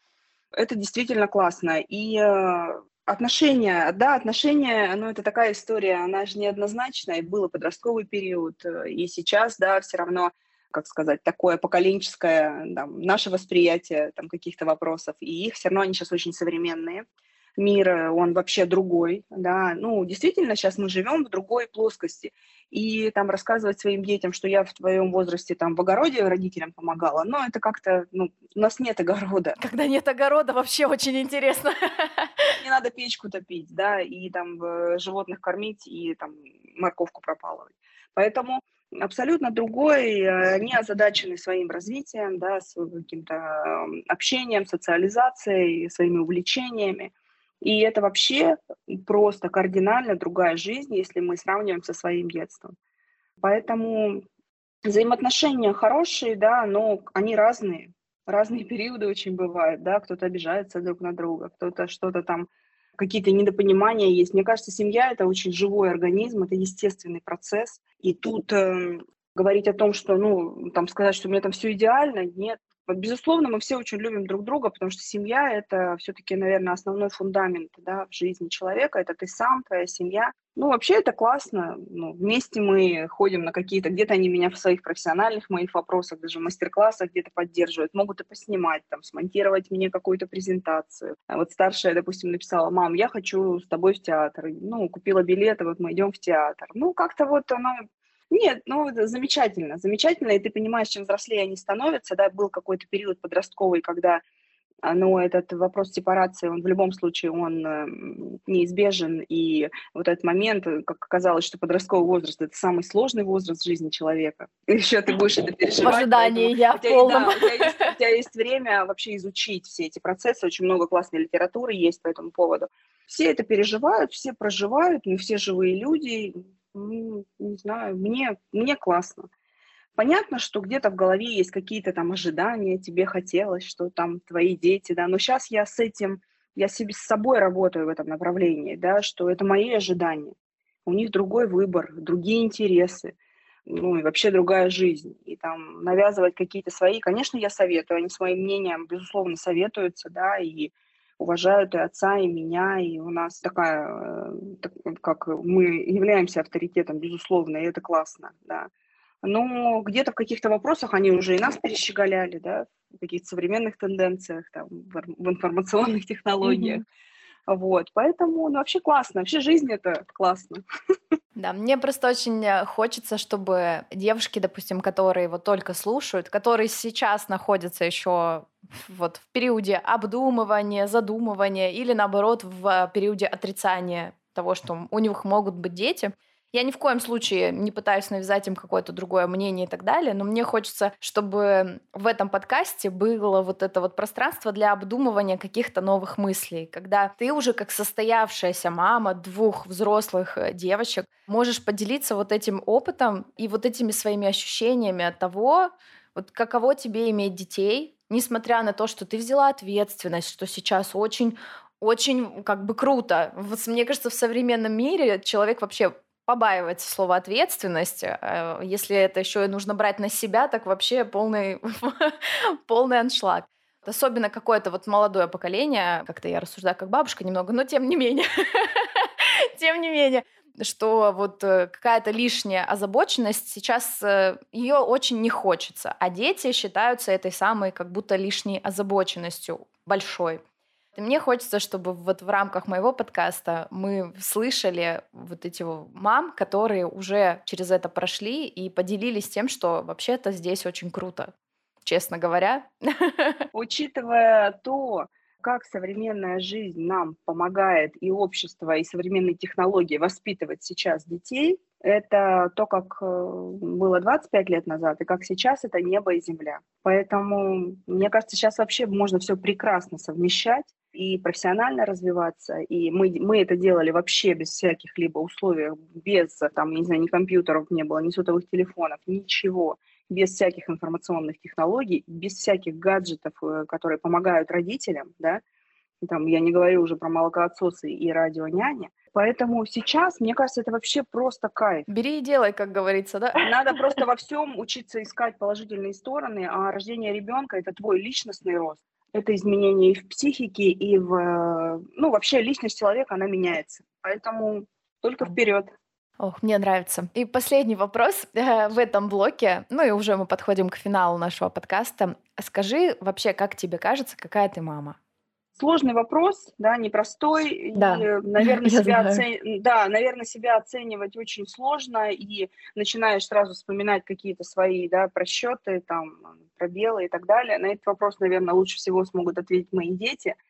Это действительно классно. И э, Отношения, да, отношения, ну, это такая история, она же неоднозначная, и был подростковый период, и сейчас, да, все равно, как сказать, такое поколенческое, там, наше восприятие там каких-то вопросов, и их все равно они сейчас очень современные мир, э, он вообще другой, да, ну, действительно, сейчас мы живем в другой плоскости, и там рассказывать своим детям, что я в твоем возрасте там в огороде родителям помогала, но это как-то, ну, у нас нет огорода. Когда нет огорода, вообще очень интересно. Не надо печку топить, да, и там э, животных кормить, и там морковку пропалывать. Поэтому абсолютно другой, э, не озадаченный своим развитием, да, с каким-то общением, социализацией, своими увлечениями. И это вообще просто кардинально другая жизнь, если мы сравниваем со своим детством. Поэтому взаимоотношения хорошие, да, но они разные. Разные периоды очень бывают, да, кто-то обижается друг на друга, кто-то что-то там, какие-то недопонимания есть. Мне кажется, семья — это очень живой организм, это естественный процесс. И тут э, говорить о том, что, ну, там сказать, что у меня там все идеально, нет, Безусловно, мы все очень любим друг друга, потому что семья – это все-таки, наверное, основной фундамент да, в жизни человека. Это ты сам, твоя семья. Ну, вообще это классно. Ну, вместе мы ходим на какие-то... Где-то они меня в своих профессиональных моих вопросах, даже в мастер-классах где-то поддерживают. Могут и поснимать, там, смонтировать мне какую-то презентацию. А вот старшая, допустим, написала, мам, я хочу с тобой в театр. Ну, купила билеты, вот мы идем в театр. Ну, как-то вот оно нет, ну, замечательно, замечательно, и ты понимаешь, чем взрослее они становятся, да, был какой-то период подростковый, когда а, ну, этот вопрос сепарации, он в любом случае, он э, неизбежен, и вот этот момент, э, как оказалось, что подростковый возраст – это самый сложный возраст в жизни человека. Еще ты будешь это переживать. В ожидании я в полном. Да, у, тебя есть, у тебя есть время вообще изучить все эти процессы, очень много классной литературы есть по этому поводу. Все это переживают, все проживают, мы все живые люди, ну, не знаю, мне, мне классно. Понятно, что где-то в голове есть какие-то там ожидания, тебе хотелось, что там твои дети, да, но сейчас я с этим, я себе с собой работаю в этом направлении, да, что это мои ожидания. У них другой выбор, другие интересы, ну и вообще другая жизнь. И там навязывать какие-то свои, конечно, я советую, они своим мнением, безусловно, советуются, да, и уважают и отца, и меня, и у нас такая, э, как мы являемся авторитетом, безусловно, и это классно, да. Но где-то в каких-то вопросах они уже и нас перещеголяли, да, в каких-то современных тенденциях, там, в информационных технологиях. Mm-hmm. Вот, поэтому, ну, вообще классно, вообще жизнь это классно. Да, мне просто очень э, хочется, чтобы девушки, допустим, которые вот только слушают, которые сейчас находятся еще вот в периоде обдумывания, задумывания или наоборот в периоде отрицания того, что у них могут быть дети, я ни в коем случае не пытаюсь навязать им какое-то другое мнение и так далее, но мне хочется, чтобы в этом подкасте было вот это вот пространство для обдумывания каких-то новых мыслей, когда ты уже как состоявшаяся мама двух взрослых э, девочек можешь поделиться вот этим опытом и вот этими своими ощущениями от того, вот каково тебе иметь детей, несмотря на то, что ты взяла ответственность, что сейчас очень очень как бы круто. Вот, мне кажется, в современном мире человек вообще побаивается слово ответственность. Э, если это еще и нужно брать на себя, так вообще полный, полный аншлаг. Особенно какое-то вот молодое поколение, как-то я рассуждаю как бабушка немного, но тем не менее, тем не менее, что вот э, какая-то лишняя озабоченность сейчас э, ее очень не хочется, а дети считаются этой самой как будто лишней озабоченностью большой. Мне хочется, чтобы вот в рамках моего подкаста мы слышали вот эти мам, которые уже через это прошли и поделились тем, что вообще-то здесь очень круто, честно говоря. Учитывая то, как современная жизнь нам помогает и общество, и современные технологии воспитывать сейчас детей, это то, как э, было 25 лет назад, и как сейчас это небо и земля. Поэтому, мне кажется, сейчас вообще можно все прекрасно совмещать и профессионально развиваться. И мы, мы это делали вообще без всяких либо условий, без, там, не знаю, ни компьютеров не было, ни сотовых телефонов, ничего без всяких информационных технологий, без всяких гаджетов, э, которые помогают родителям, да, там, я не говорю уже про молокоотсосы и радионяни, Поэтому сейчас, мне кажется, это вообще просто кайф. Бери и делай, как говорится, да? Надо просто во всем учиться искать положительные стороны, а рождение ребенка – это твой личностный рост. Это изменение и в психике, и в... Ну, вообще личность человека, она меняется. Поэтому только вперед. Ох, мне нравится. И последний вопрос э, в этом блоке, ну и уже мы подходим к финалу нашего подкаста. Скажи вообще, как тебе кажется, какая ты мама? Сложный вопрос, да, непростой. Да. И, наверное, себя оцен... да, наверное, себя оценивать очень сложно, и начинаешь сразу вспоминать какие-то свои да, просчеты, там, пробелы и так далее. На этот вопрос, наверное, лучше всего смогут ответить мои дети –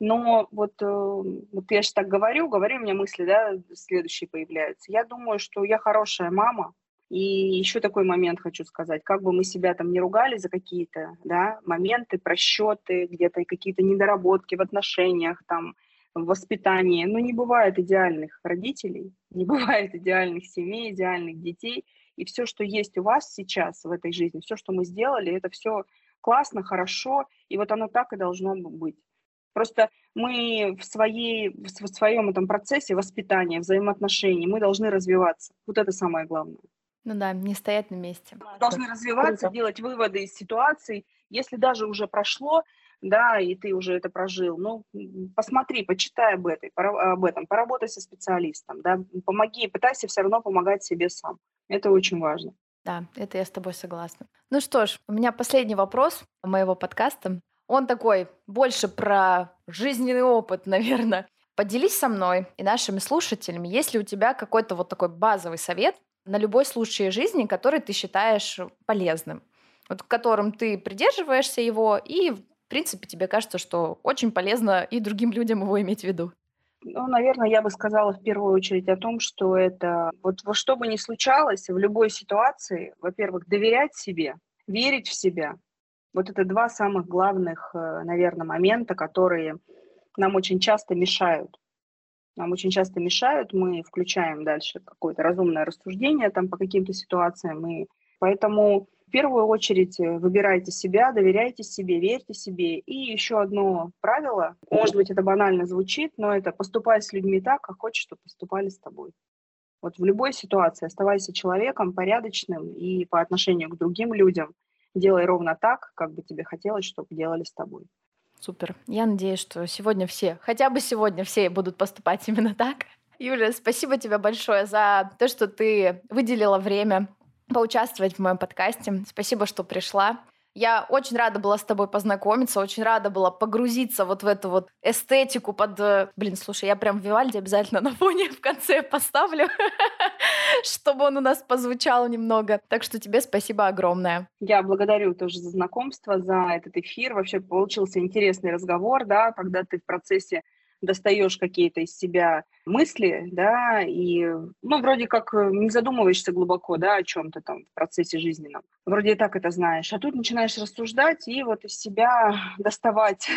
но вот, э, вот я же так говорю, говорю, у меня мысли, да, следующие появляются. Я думаю, что я хорошая мама, и еще такой момент хочу сказать, как бы мы себя там не ругали за какие-то да, моменты, просчеты, где-то какие-то недоработки в отношениях, там, в воспитании, но не бывает идеальных родителей, не бывает идеальных семей, идеальных детей, и все, что есть у вас сейчас в этой жизни, все, что мы сделали, это все классно, хорошо, и вот оно так и должно быть. Просто мы в, своей, в своем этом процессе воспитания, взаимоотношений, мы должны развиваться. Вот это самое главное. Ну да, не стоять на месте. Мы должны развиваться, Круто. делать выводы из ситуаций. Если даже уже прошло, да, и ты уже это прожил, ну, посмотри, почитай об, этой, об этом, поработай со специалистом, да, помоги, пытайся все равно помогать себе сам. Это очень важно. Да, это я с тобой согласна. Ну что ж, у меня последний вопрос моего подкаста. Он такой больше про жизненный опыт, наверное. Поделись со мной и нашими слушателями, есть ли у тебя какой-то вот такой базовый совет на любой случай жизни, который ты считаешь полезным, вот в котором ты придерживаешься его, и, в принципе, тебе кажется, что очень полезно и другим людям его иметь в виду? Ну, наверное, я бы сказала в первую очередь о том, что это вот во что бы ни случалось, в любой ситуации, во-первых, доверять себе, верить в себя, вот это два самых главных, э, наверное, момента, которые нам очень часто мешают. Нам очень часто мешают, мы включаем дальше какое-то разумное рассуждение там по каким-то ситуациям. И поэтому в первую очередь э, выбирайте себя, доверяйте себе, верьте себе. И еще одно правило, может быть, это банально звучит, но это поступай с людьми так, как хочешь, чтобы поступали с тобой. Вот в любой ситуации оставайся человеком порядочным и по отношению к другим людям делай ровно так, как бы тебе хотелось, чтобы делали с тобой. Супер. Я надеюсь, что сегодня все, хотя бы сегодня все будут поступать именно так. Юля, спасибо тебе большое за то, что ты выделила время поучаствовать в моем подкасте. Спасибо, что пришла. Я очень рада была с тобой познакомиться, очень рада была погрузиться вот в эту вот эстетику под... Э, блин, слушай, я прям Вивальди обязательно на фоне в конце поставлю, чтобы он у нас позвучал немного. Так что тебе спасибо огромное. Я благодарю тоже за знакомство, за этот эфир. Вообще получился интересный разговор, да, когда ты в процессе достаешь какие-то из себя мысли, да, и, ну, вроде как э, не задумываешься глубоко, да, о чем-то там в процессе жизненном. Вроде и так это знаешь. А тут начинаешь рассуждать и вот из себя доставать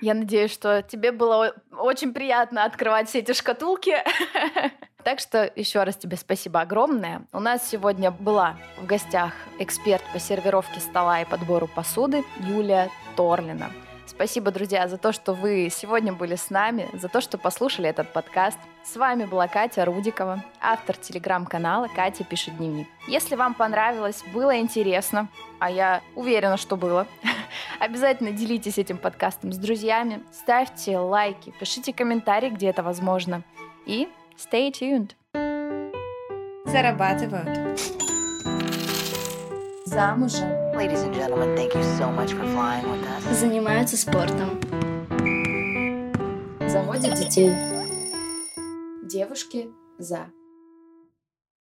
я надеюсь, что тебе было очень приятно открывать все эти шкатулки. Так что еще раз тебе спасибо огромное. У нас сегодня была в гостях эксперт по сервировке стола и подбору посуды Юлия Торлина. Спасибо, друзья, за то, что вы сегодня были с нами, за то, что послушали этот подкаст. С вами была Катя Рудикова, автор телеграм-канала «Катя пишет дневник». Если вам понравилось, было интересно, а я уверена, что было, обязательно делитесь этим подкастом с друзьями, ставьте лайки, пишите комментарии, где это возможно. И Stay tuned. Зарабатывают. Замужем. So. Занимаются спортом. Заводят детей. Девушки за.